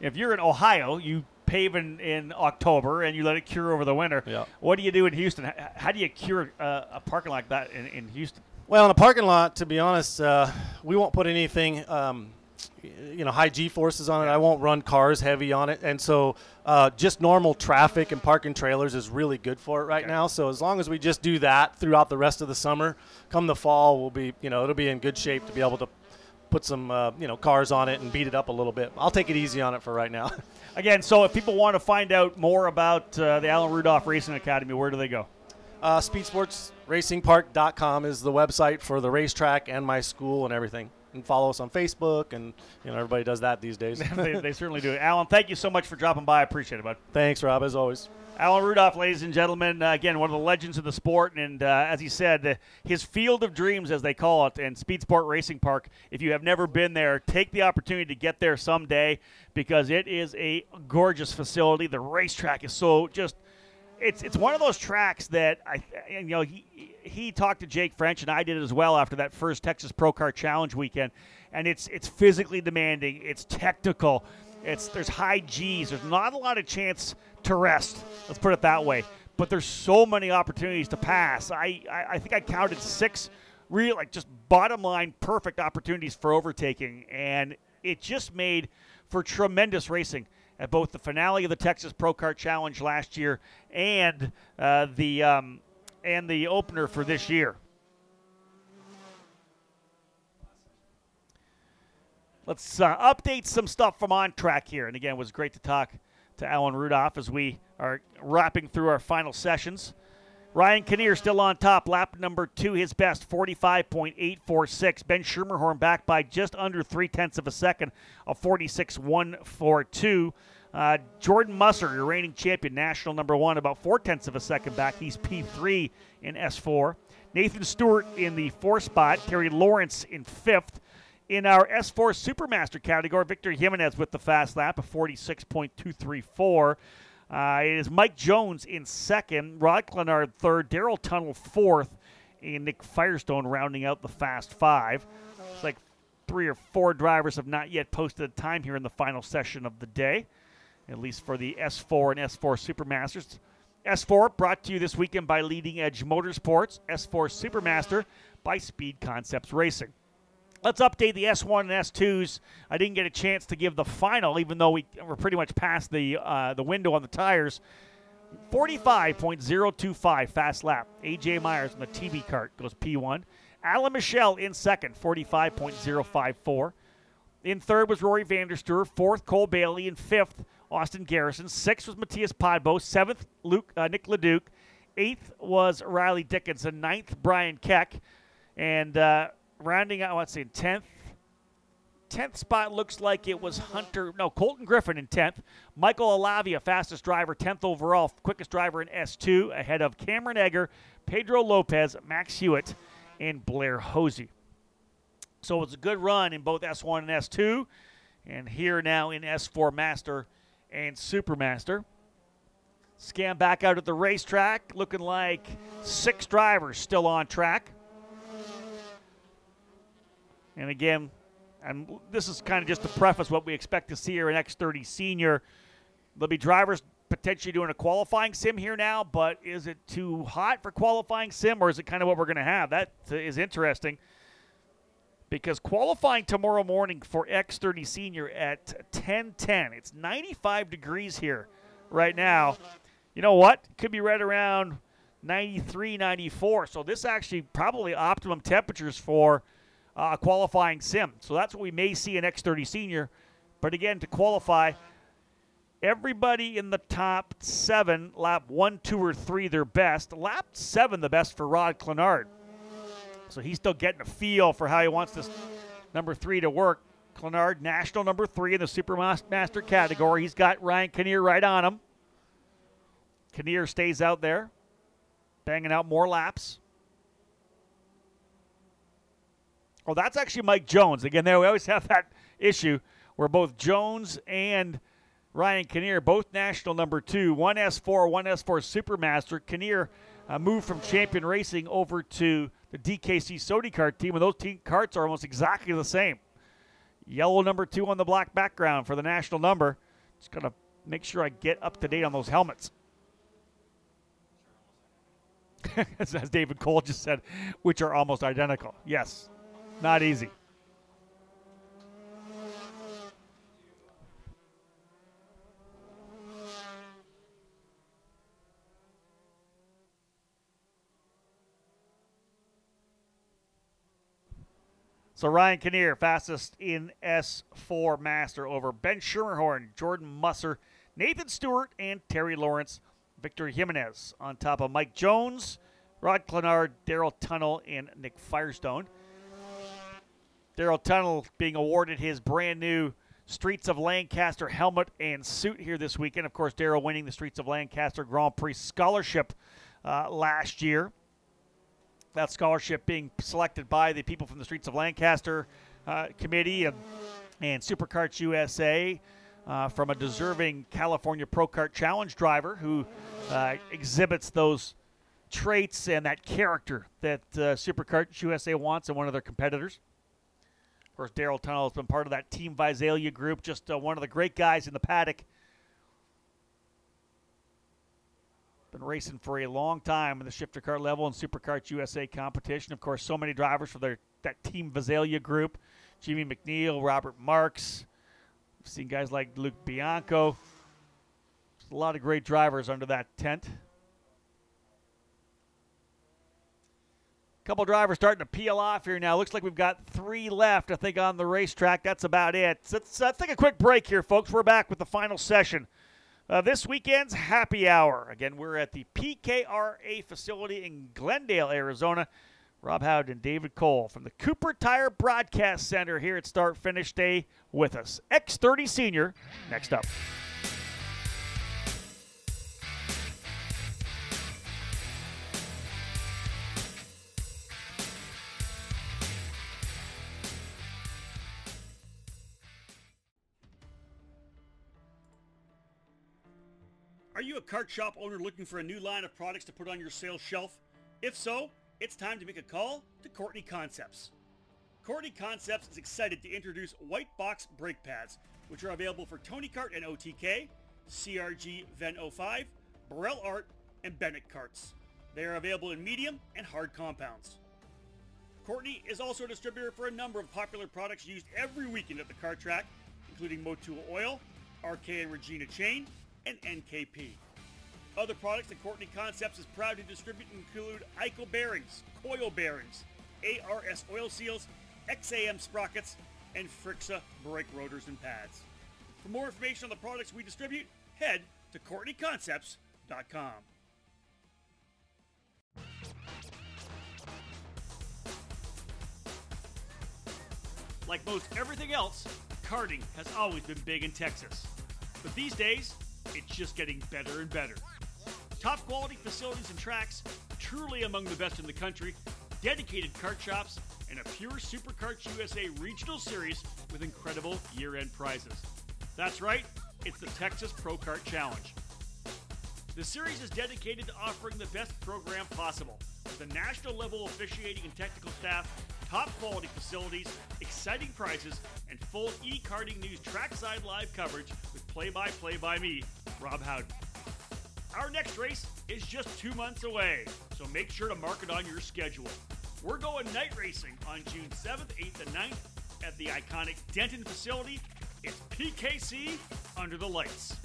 If you're in Ohio, you pave in, in October and you let it cure over the winter. Yeah. What do you do in Houston? How do you cure uh, a parking like that in, in Houston? Well, in a parking lot, to be honest, uh, we won't put anything, um, you know, high G forces on it. I won't run cars heavy on it, and so uh, just normal traffic and parking trailers is really good for it right okay. now. So as long as we just do that throughout the rest of the summer, come the fall, we'll be, you know, it'll be in good shape to be able to put some uh, you know cars on it and beat it up a little bit. I'll take it easy on it for right now. Again, so if people want to find out more about uh, the Alan Rudolph Racing Academy, where do they go? Uh, SpeedSportsRacingPark.com is the website for the racetrack and my school and everything. And follow us on Facebook, and you know everybody does that these days. they, they certainly do. Alan, thank you so much for dropping by. I appreciate it, bud. Thanks, Rob, as always. Alan Rudolph, ladies and gentlemen, uh, again, one of the legends of the sport. And uh, as he said, uh, his field of dreams, as they call it, and Speed Sport Racing Park, if you have never been there, take the opportunity to get there someday because it is a gorgeous facility. The racetrack is so just. It's, it's one of those tracks that I you know he he talked to Jake French and I did as well after that first Texas Pro Kart Challenge weekend and it's it's physically demanding it's technical it's there's high G's there's not a lot of chance to rest. Let's put it that way. But there's so many opportunities to pass. I, I, I think I counted six real, like just bottom line, perfect opportunities for overtaking. And it just made for tremendous racing at both the finale of the Texas Pro Kart Challenge last year and uh, the um, and the opener for this year. Let's uh, update some stuff from on track here. And again, it was great to talk to Alan Rudolph as we are wrapping through our final sessions. Ryan Kinnear still on top, lap number two, his best, 45.846. Ben Schermerhorn back by just under three tenths of a second, a 46.142. Uh, Jordan Musser, your reigning champion, national number one, about four tenths of a second back. He's P3 in S4. Nathan Stewart in the four spot. Terry Lawrence in fifth. In our S4 Supermaster category, Victor Jimenez with the fast lap of 46.234. Uh, it is Mike Jones in second, Rod Clenard third, Daryl Tunnel fourth, and Nick Firestone rounding out the fast five. It's like three or four drivers have not yet posted a time here in the final session of the day, at least for the S4 and S4 Supermasters. S4 brought to you this weekend by Leading Edge Motorsports, S4 Supermaster by Speed Concepts Racing. Let's update the S1 and S2s. I didn't get a chance to give the final, even though we were pretty much past the uh, the window on the tires. 45.025 fast lap. AJ Myers on the TB Kart goes P1. Alan Michelle in second, 45.054. In third was Rory Vanderstuur. Fourth, Cole Bailey. In fifth, Austin Garrison. Sixth was Matthias Podbo. Seventh, Luke uh, Nick Leduc. Eighth was Riley Dickinson. Ninth, Brian Keck. And uh, rounding out, let's see, 10th. 10th spot looks like it was Hunter, no, Colton Griffin in 10th. Michael Alavia, fastest driver, 10th overall, quickest driver in S2, ahead of Cameron Egger, Pedro Lopez, Max Hewitt, and Blair Hosey. So it's a good run in both S1 and S2, and here now in S4 Master and Supermaster. Scan back out at the racetrack, looking like six drivers still on track. And again, and this is kind of just to preface what we expect to see here in X30 Senior. There'll be drivers potentially doing a qualifying sim here now, but is it too hot for qualifying sim, or is it kind of what we're going to have? That uh, is interesting because qualifying tomorrow morning for X30 Senior at 10:10. It's 95 degrees here right now. You know what? Could be right around 93, 94. So this actually probably optimum temperatures for uh, qualifying sim. So that's what we may see in X30 Senior. But again, to qualify, everybody in the top seven, lap one, two, or three, their best. Lap seven, the best for Rod Clenard. So he's still getting a feel for how he wants this number three to work. Clenard, national number three in the Supermaster category. He's got Ryan Kinnear right on him. Kinnear stays out there, banging out more laps. Oh, that's actually Mike Jones. Again, there we always have that issue where both Jones and Ryan Kinnear, both national number two, one S4, one S4 Supermaster. Kinnear uh, moved from Champion Racing over to the DKC Sodi Kart team, and those team karts are almost exactly the same. Yellow number two on the black background for the national number. Just got to make sure I get up to date on those helmets. As David Cole just said, which are almost identical. Yes, not easy. So Ryan Kinnear, fastest in S4 Master over Ben Schermerhorn, Jordan Musser, Nathan Stewart, and Terry Lawrence. Victor Jimenez on top of Mike Jones, Rod Clenard, Daryl Tunnel, and Nick Firestone. Daryl Tunnel being awarded his brand new Streets of Lancaster helmet and suit here this weekend. Of course, Daryl winning the Streets of Lancaster Grand Prix scholarship uh, last year. That scholarship being selected by the people from the Streets of Lancaster uh, committee and, and SuperKarts USA uh, from a deserving California Pro Kart Challenge driver who uh, exhibits those traits and that character that uh, SuperKarts USA wants in one of their competitors. Of course, Daryl Tunnel has been part of that Team Visalia group, just uh, one of the great guys in the paddock. Been racing for a long time in the shifter kart level and SuperKarts USA competition. Of course, so many drivers for their that Team Visalia group. Jimmy McNeil, Robert Marks. We've seen guys like Luke Bianco. There's a lot of great drivers under that tent. Couple drivers starting to peel off here now. Looks like we've got three left, I think, on the racetrack. That's about it. So let's uh, take a quick break here, folks. We're back with the final session. Uh, this weekend's happy hour. Again, we're at the PKRA facility in Glendale, Arizona. Rob Howden and David Cole from the Cooper Tire Broadcast Center here at Start Finish Day with us. X30 Senior next up. You a kart shop owner looking for a new line of products to put on your sales shelf? If so, it's time to make a call to Courtney Concepts. Courtney Concepts is excited to introduce white box brake pads, which are available for Tony Kart and OTK, CRG Ven 05, Birel ART, and Bennett karts. They are available in medium and hard compounds. Courtney is also a distributor for a number of popular products used every weekend at the car track, including Motul Oil, RK and Regina Chain, and NKP. Other products that Courtney Concepts is proud to distribute include ICO bearings, coil bearings, ARS oil seals, XAM sprockets, and Frixa brake rotors and pads. For more information on the products we distribute, head to CourtneyConcepts.com. Like most everything else, karting has always been big in Texas. But these days, it's just getting better and better. Top quality facilities and tracks, truly among the best in the country, dedicated kart shops, and a pure Superkarts USA regional series with incredible year end prizes. That's right, it's the Texas Pro Kart Challenge. The series is dedicated to offering the best program possible with a national level officiating and technical staff, top quality facilities, exciting prizes, and full e karting news trackside live coverage with play by play by me, Rob Howden. Our next race is just two months away, so make sure to mark it on your schedule. We're going night racing on June 7th, 8th, and 9th at the iconic Denton facility. It's PKC under the lights.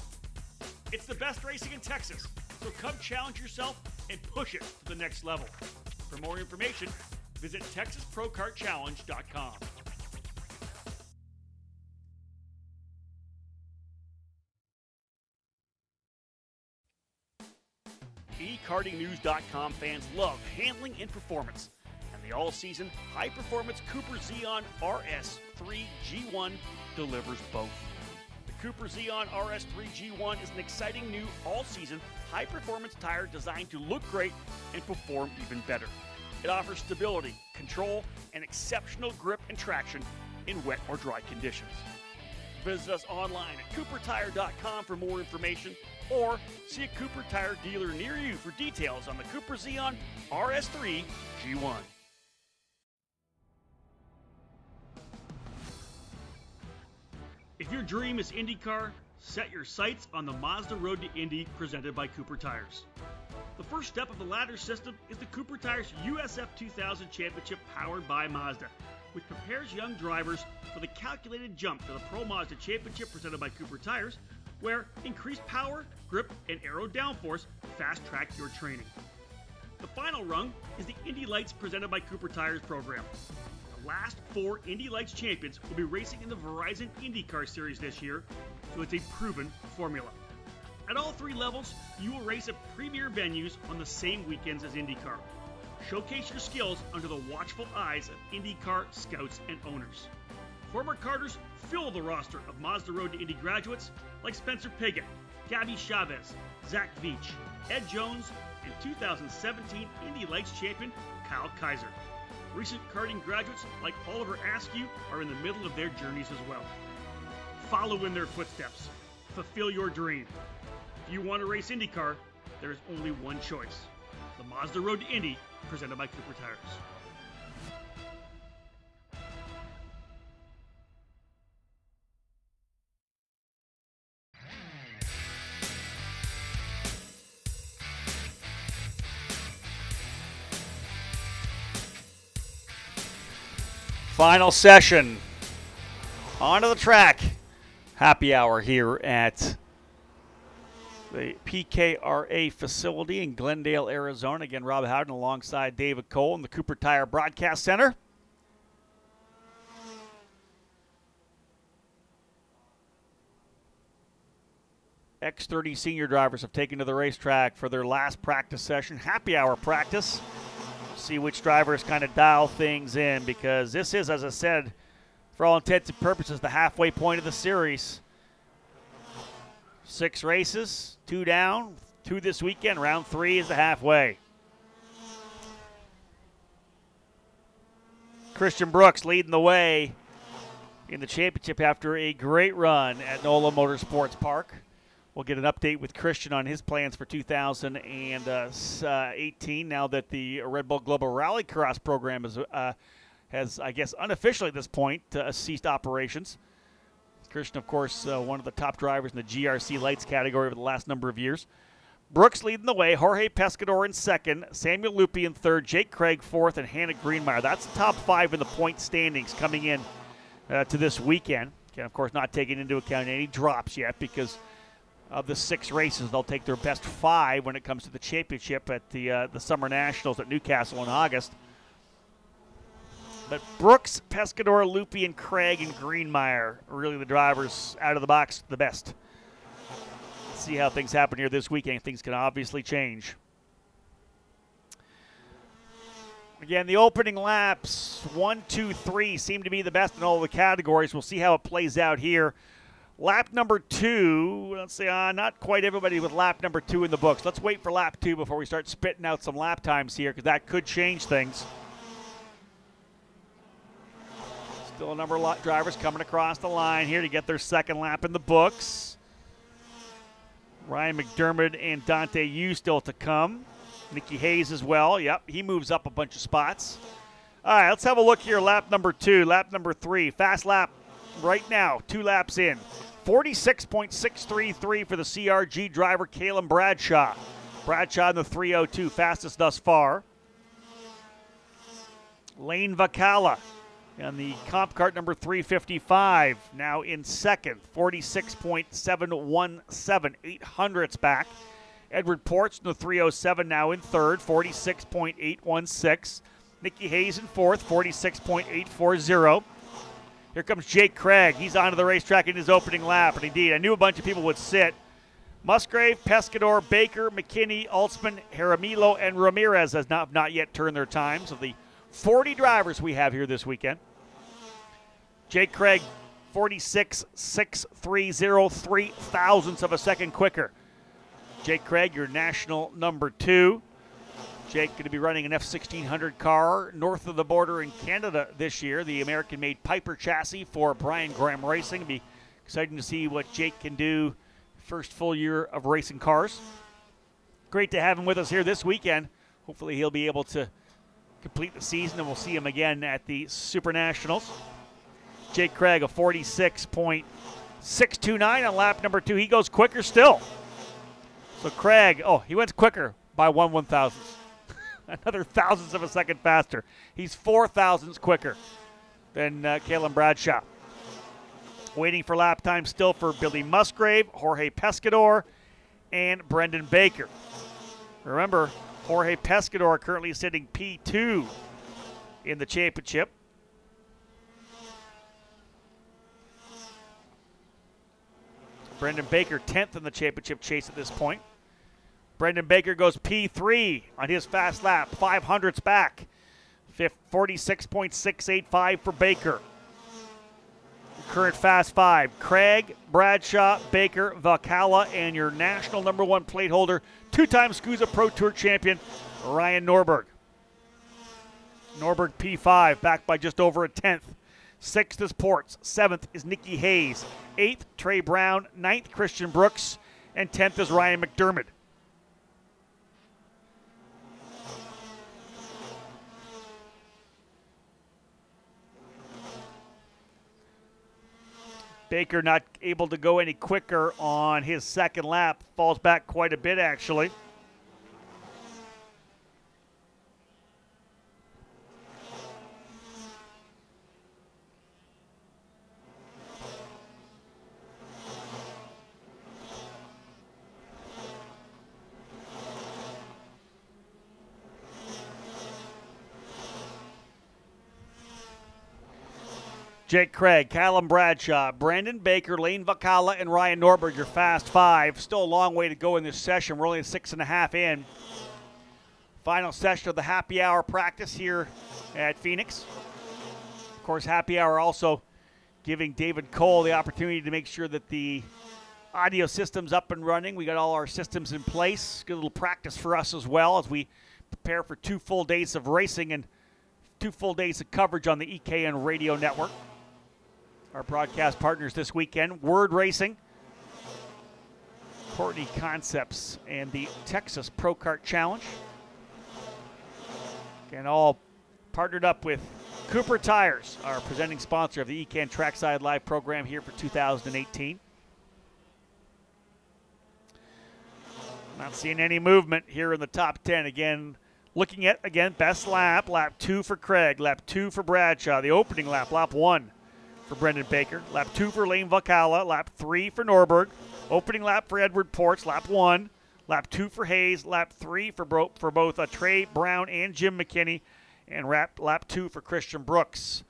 It's the best racing in Texas, so come challenge yourself and push it to the next level. For more information, visit TexasProKartChallenge.com. eKartingNews.com fans love handling and performance, and the all-season high-performance Cooper Zeon RS3 G1 delivers both. The Cooper Zeon RS3 G1 is an exciting new all-season high-performance tire designed to look great and perform even better. It offers stability, control, and exceptional grip and traction in wet or dry conditions. Visit us online at coopertire.com for more information or see a Cooper Tire dealer near you for details on the Cooper Zeon RS3 G1. If your dream is IndyCar, set your sights on the Mazda Road to Indy presented by Cooper Tires. The first step of the ladder system is the Cooper Tires USF 2000 Championship powered by Mazda, which prepares young drivers for the calculated jump to the Pro Mazda Championship presented by Cooper Tires, where increased power, grip, and aero downforce fast track your training. The final rung is the Indy Lights presented by Cooper Tires program. The last four Indy Lights champions will be racing in the Verizon IndyCar Series this year, so it's a proven formula. At all three levels, you will race at premier venues on the same weekends as IndyCar. Showcase your skills under the watchful eyes of IndyCar scouts and owners. Former Karters fill the roster of Mazda Road to Indy graduates like Spencer Pigot, Gabby Chaves, Zach Veach, Ed Jones, and 2017 Indy Lights champion Kyle Kaiser. Recent karting graduates like Oliver Askew are in the middle of their journeys as well. Follow in their footsteps. Fulfill your dream. If you want to race IndyCar, there is only one choice. The Mazda Road to Indy, presented by Cooper Tires. Final session. Onto the track. Happy hour here at the PKRA facility in Glendale, Arizona. Again, Rob Howden alongside David Cole in the Cooper Tire Broadcast Center. X30 senior drivers have taken to the racetrack for their last practice session, happy hour practice. See which drivers kind of dial things in because this is, as I said, for all intents and purposes, the halfway point of the series. Six races, two down, two this weekend. Round three is the halfway. Christian Brooks leading the way in the championship after a great run at NOLA Motorsports Park. We'll get an update with Christian on his plans for 2018 now that the Red Bull Global Rally Cross program is, uh, has, I guess, unofficially at this point uh, ceased operations. Christian, of course, uh, one of the top drivers in the GRC lights category over the last number of years. Brooks leading the way, Jorge Pescador in second, Samuel Lupi in third, Jake Craig fourth, and Hannah Greenmeyer. That's the top five in the point standings coming in uh, to this weekend. Can, of course, not taking into account any drops yet because – of the six races. They'll take their best five when it comes to the championship at the uh, the Summer Nationals at Newcastle in August. But Brooks, Pescador, Lupi, and Craig and Greenmeyer really the drivers out of the box the best. Let's see how things happen here this weekend. Things can obviously change. Again, the opening laps, one, two, three, seem to be the best in all the categories. We'll see how it plays out here. Lap number two, let's see, uh, not quite everybody with lap number two in the books. Let's wait for lap two before we start spitting out some lap times here because that could change things. Still a number of drivers coming across the line here to get their second lap in the books. Ryan McDermott and Dante Yu still to come. Nicky Hayes as well. Yep, he moves up a bunch of spots. All right, let's have a look here. Lap number two, lap number three. Fast lap right now, two laps in. 46.633 for the CRG driver, Kalen Bradshaw. Bradshaw in the 302, fastest thus far. Lane Vacala and the CompKart number 355, now in second, 46.717, 8 hundredths back. Edward Ports in the 307, now in third, 46.816. Nicky Hayes in fourth, 46.840. Here comes Jake Craig. He's onto the racetrack in his opening lap. And indeed, I knew a bunch of people would sit. Musgrave, Pescador, Baker, McKinney, Altsman, Jaramillo, and Ramirez has not, not yet turned their times of the 40 drivers we have here this weekend. Jake Craig, 46 630, thousandths of a second quicker. Jake Craig, your national number two. Jake going to be running an F1600 car north of the border in Canada this year. The American-made Piper chassis for Brian Graham Racing. It'll be exciting to see what Jake can do first full year of racing cars. Great to have him with us here this weekend. Hopefully he'll be able to complete the season and we'll see him again at the Super Nationals. Jake Craig, a 46.629 on lap number two. He goes quicker still. So Craig, oh, he went quicker by one one thousandth. another thousandths of a second faster. He's four thousandths quicker than uh, Kalen Bradshaw. Waiting for lap time still for Billy Musgrave, Jorge Pescador, and Brendan Baker. Remember, Jorge Pescador currently sitting P2 in the championship. Brendan Baker 10th in the championship chase at this point. Brendan Baker goes P3 on his fast lap, 500ths back. 46.685 for Baker. Current fast five Craig, Bradshaw, Baker, Valcala, and your national number one plate holder, two time SKUSA Pro Tour champion, Ryan Norberg. Norberg P5, back by just over a tenth. Sixth is Ports. Seventh is Nikki Hayes. Eighth, Trey Brown. Ninth, Christian Brooks. And tenth is Ryan McDermott. Baker not able to go any quicker on his second lap. Falls back quite a bit, actually. Jake Craig, Callum Bradshaw, Brendan Baker, Lane Vakala, and Ryan Norberg, your fast five. Still a long way to go in this session. We're only six and a half in. Final session of the happy hour practice here at Phoenix. Of course, happy hour also giving David Cole the opportunity to make sure that the audio system's up and running. We got all our systems in place. Good little practice for us as well as we prepare for two full days of racing and two full days of coverage on the EKN radio network. Our broadcast partners this weekend Ward Racing, Courtney Concepts, and the Texas Pro Kart Challenge. And all partnered up with Cooper Tires, our presenting sponsor of the EKN Trackside Live program here for 2018. Not seeing any movement here in the top 10. Again, looking at, again, best lap, lap two for Craig, lap two for Bradshaw, the opening lap, lap one for Brendan Baker. Lap two for Lane Vakala. Lap three for Norberg. Opening lap for Edward Ports. Lap one. Lap two for Hayes. Lap three for, bro- for both uh, Trey Brown and Jim McKinney. And lap, lap two for Christian Brooks.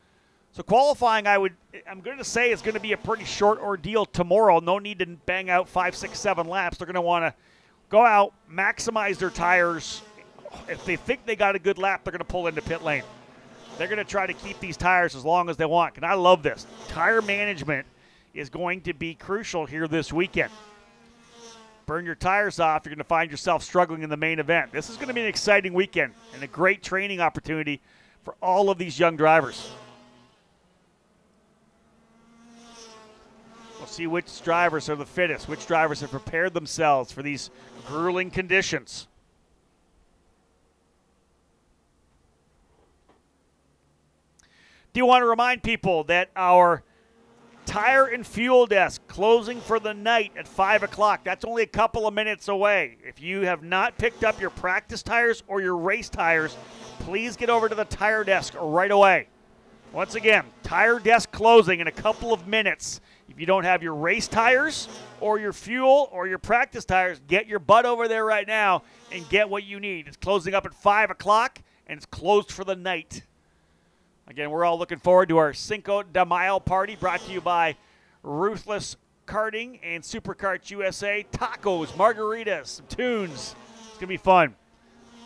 So qualifying, I would, I'm going to say, is going to be a pretty short ordeal tomorrow. No need to bang out five, six, seven laps. They're going to want to go out, maximize their tires. If they think they got a good lap, they're going to pull into pit lane. They're going to try to keep these tires as long as they want. And I love this. Tire management is going to be crucial here this weekend. Burn your tires off, you're going to find yourself struggling in the main event. This is going to be an exciting weekend and a great training opportunity for all of these young drivers. We'll see which drivers are the fittest, which drivers have prepared themselves for these grueling conditions. Do want to remind people that our tire and fuel desk closing for the night at 5 o'clock? That's only a couple of minutes away. If you have not picked up your practice tires or your race tires, please get over to the tire desk right away. Once again, tire desk closing in a couple of minutes. If you don't have your race tires or your fuel or your practice tires, get your butt over there right now and get what you need. It's closing up at 5 o'clock and it's closed for the night. Again, we're all looking forward to our Cinco de Mayo party brought to you by Ruthless Karting and SuperKarts USA. Tacos, margaritas, some tunes. It's going to be fun.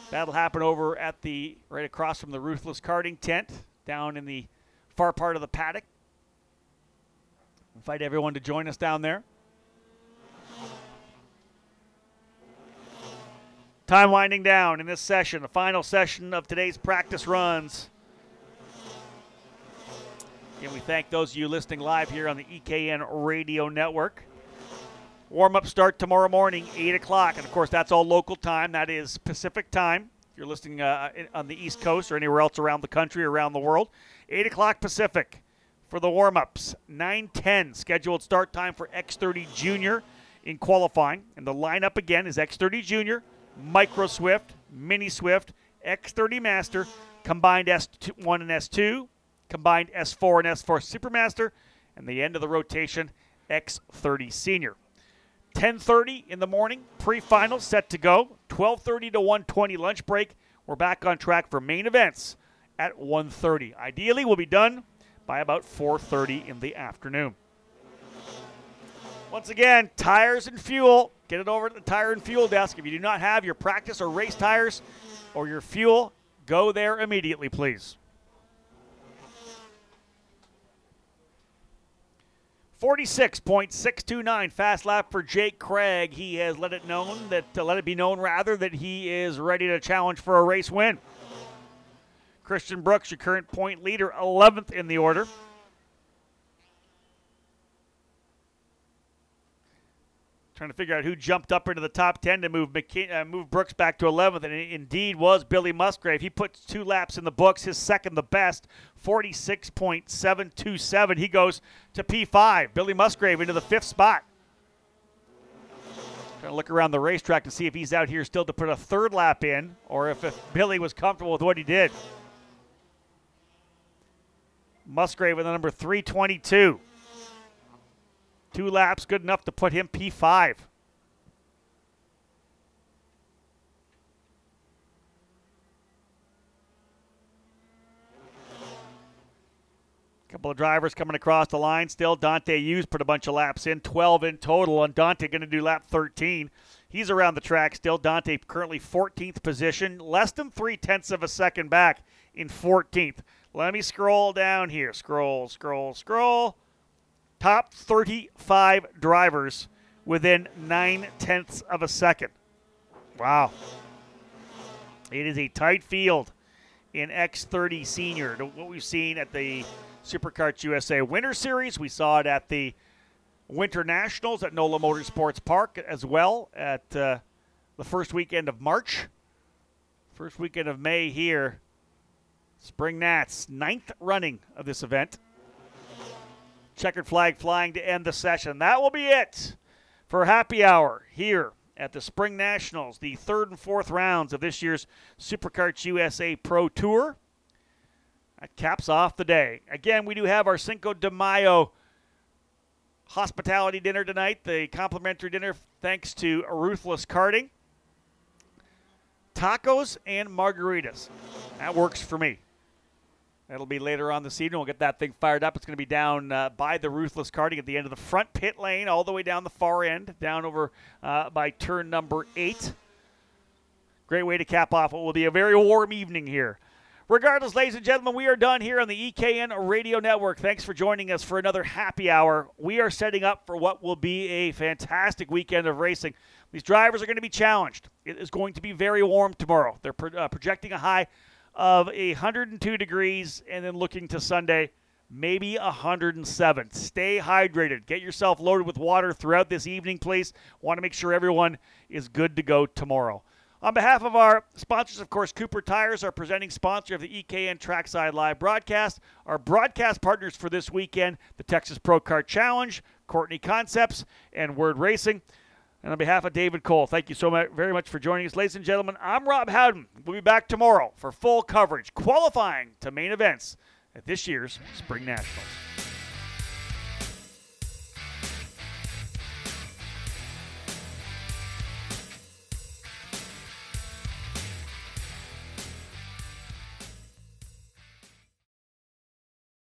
That'll happen over at the right across from the Ruthless Karting tent down in the far part of the paddock. Invite everyone to join us down there. Time winding down in this session, the final session of today's practice runs. And we thank those of you listening live here on the EKN Radio Network. Warm up start tomorrow morning, 8 o'clock. And of course, that's all local time. That is Pacific time. If you're listening uh, on the East Coast or anywhere else around the country, around the world, 8 o'clock Pacific for the warm ups. 9:10 scheduled start time for X30 Junior in qualifying. And the lineup again is X30 Junior, Micro Swift, Mini Swift, X30 Master, combined S1 and S2, combined S4 and S4 Supermaster, and the end of the rotation, X30 Senior. 10:30 in the morning, pre-final set to go. 12:30 to 1:20 lunch break. We're back on track for main events at 1:30. Ideally, we'll be done by about 4:30 in the afternoon. Once again, tires and fuel. Get it over to the tire and fuel desk. If you do not have your practice or race tires or your fuel, go there immediately, please. 46.629 fast lap for Jake Craig. He has let it known that uh, let it be known rather that he is ready to challenge for a race win. Christian Brooks, your current point leader, 11th in the order. Trying to figure out who jumped up into the top 10 to move uh, move Brooks back to 11th, and it indeed was Billy Musgrave. He puts two laps in the books, his second the best, 46.727. He goes to P5. Billy Musgrave into the fifth spot. Trying to look around the racetrack to see if he's out here still to put a third lap in, or if, if Billy was comfortable with what he did. Musgrave with the number 322. Two laps, good enough to put him P5. Couple of drivers coming across the line still. Dante Hughes put a bunch of laps in, 12 in total, and Dante going to do lap 13. He's around the track still. Dante currently 14th position, less than three tenths of a second back in 14th. Let me scroll down here. Scroll, scroll, scroll top 35 drivers within nine tenths of a second. Wow. It is a tight field in X30 Senior. What we've seen at the SuperKarts USA Winter Series, we saw it at the Winter Nationals at NOLA Motorsports Park as well at uh, the first weekend of March. First weekend of May here. Spring Nats, ninth running of this event. Checkered flag flying to end the session. That will be it for happy hour here at the Spring Nationals, the third and fourth rounds of this year's SuperKarts USA Pro Tour. That caps off the day. Again, we do have our Cinco de Mayo hospitality dinner tonight, the complimentary dinner thanks to Ruthless Karting. Tacos and margaritas. That works for me. That'll be later on this evening. We'll get that thing fired up. It's going to be down uh, by the Ruthless Karting at the end of the front pit lane, all the way down the far end, down over uh, by turn number eight. Great way to cap off what will be a very warm evening here. Regardless, ladies and gentlemen, we are done here on the EKN Radio Network. Thanks for joining us for another happy hour. We are setting up for what will be a fantastic weekend of racing. These drivers are going to be challenged. It is going to be very warm tomorrow. They're pro- uh, projecting a high of 102 degrees and then looking to Sunday, maybe 107. Stay hydrated. Get yourself loaded with water throughout this evening, please. Want to make sure everyone is good to go tomorrow. On behalf of our sponsors, of course, Cooper Tires, our presenting sponsor of the EKN Trackside Live broadcast. Our broadcast partners for this weekend, the Texas Pro Kart Challenge, Courtney Concepts, and Ward Racing. And on behalf of David Cole, thank you so much, very much for joining us. Ladies and gentlemen, I'm Rob Howden. We'll be back tomorrow for full coverage, qualifying to main events at this year's Spring Nationals.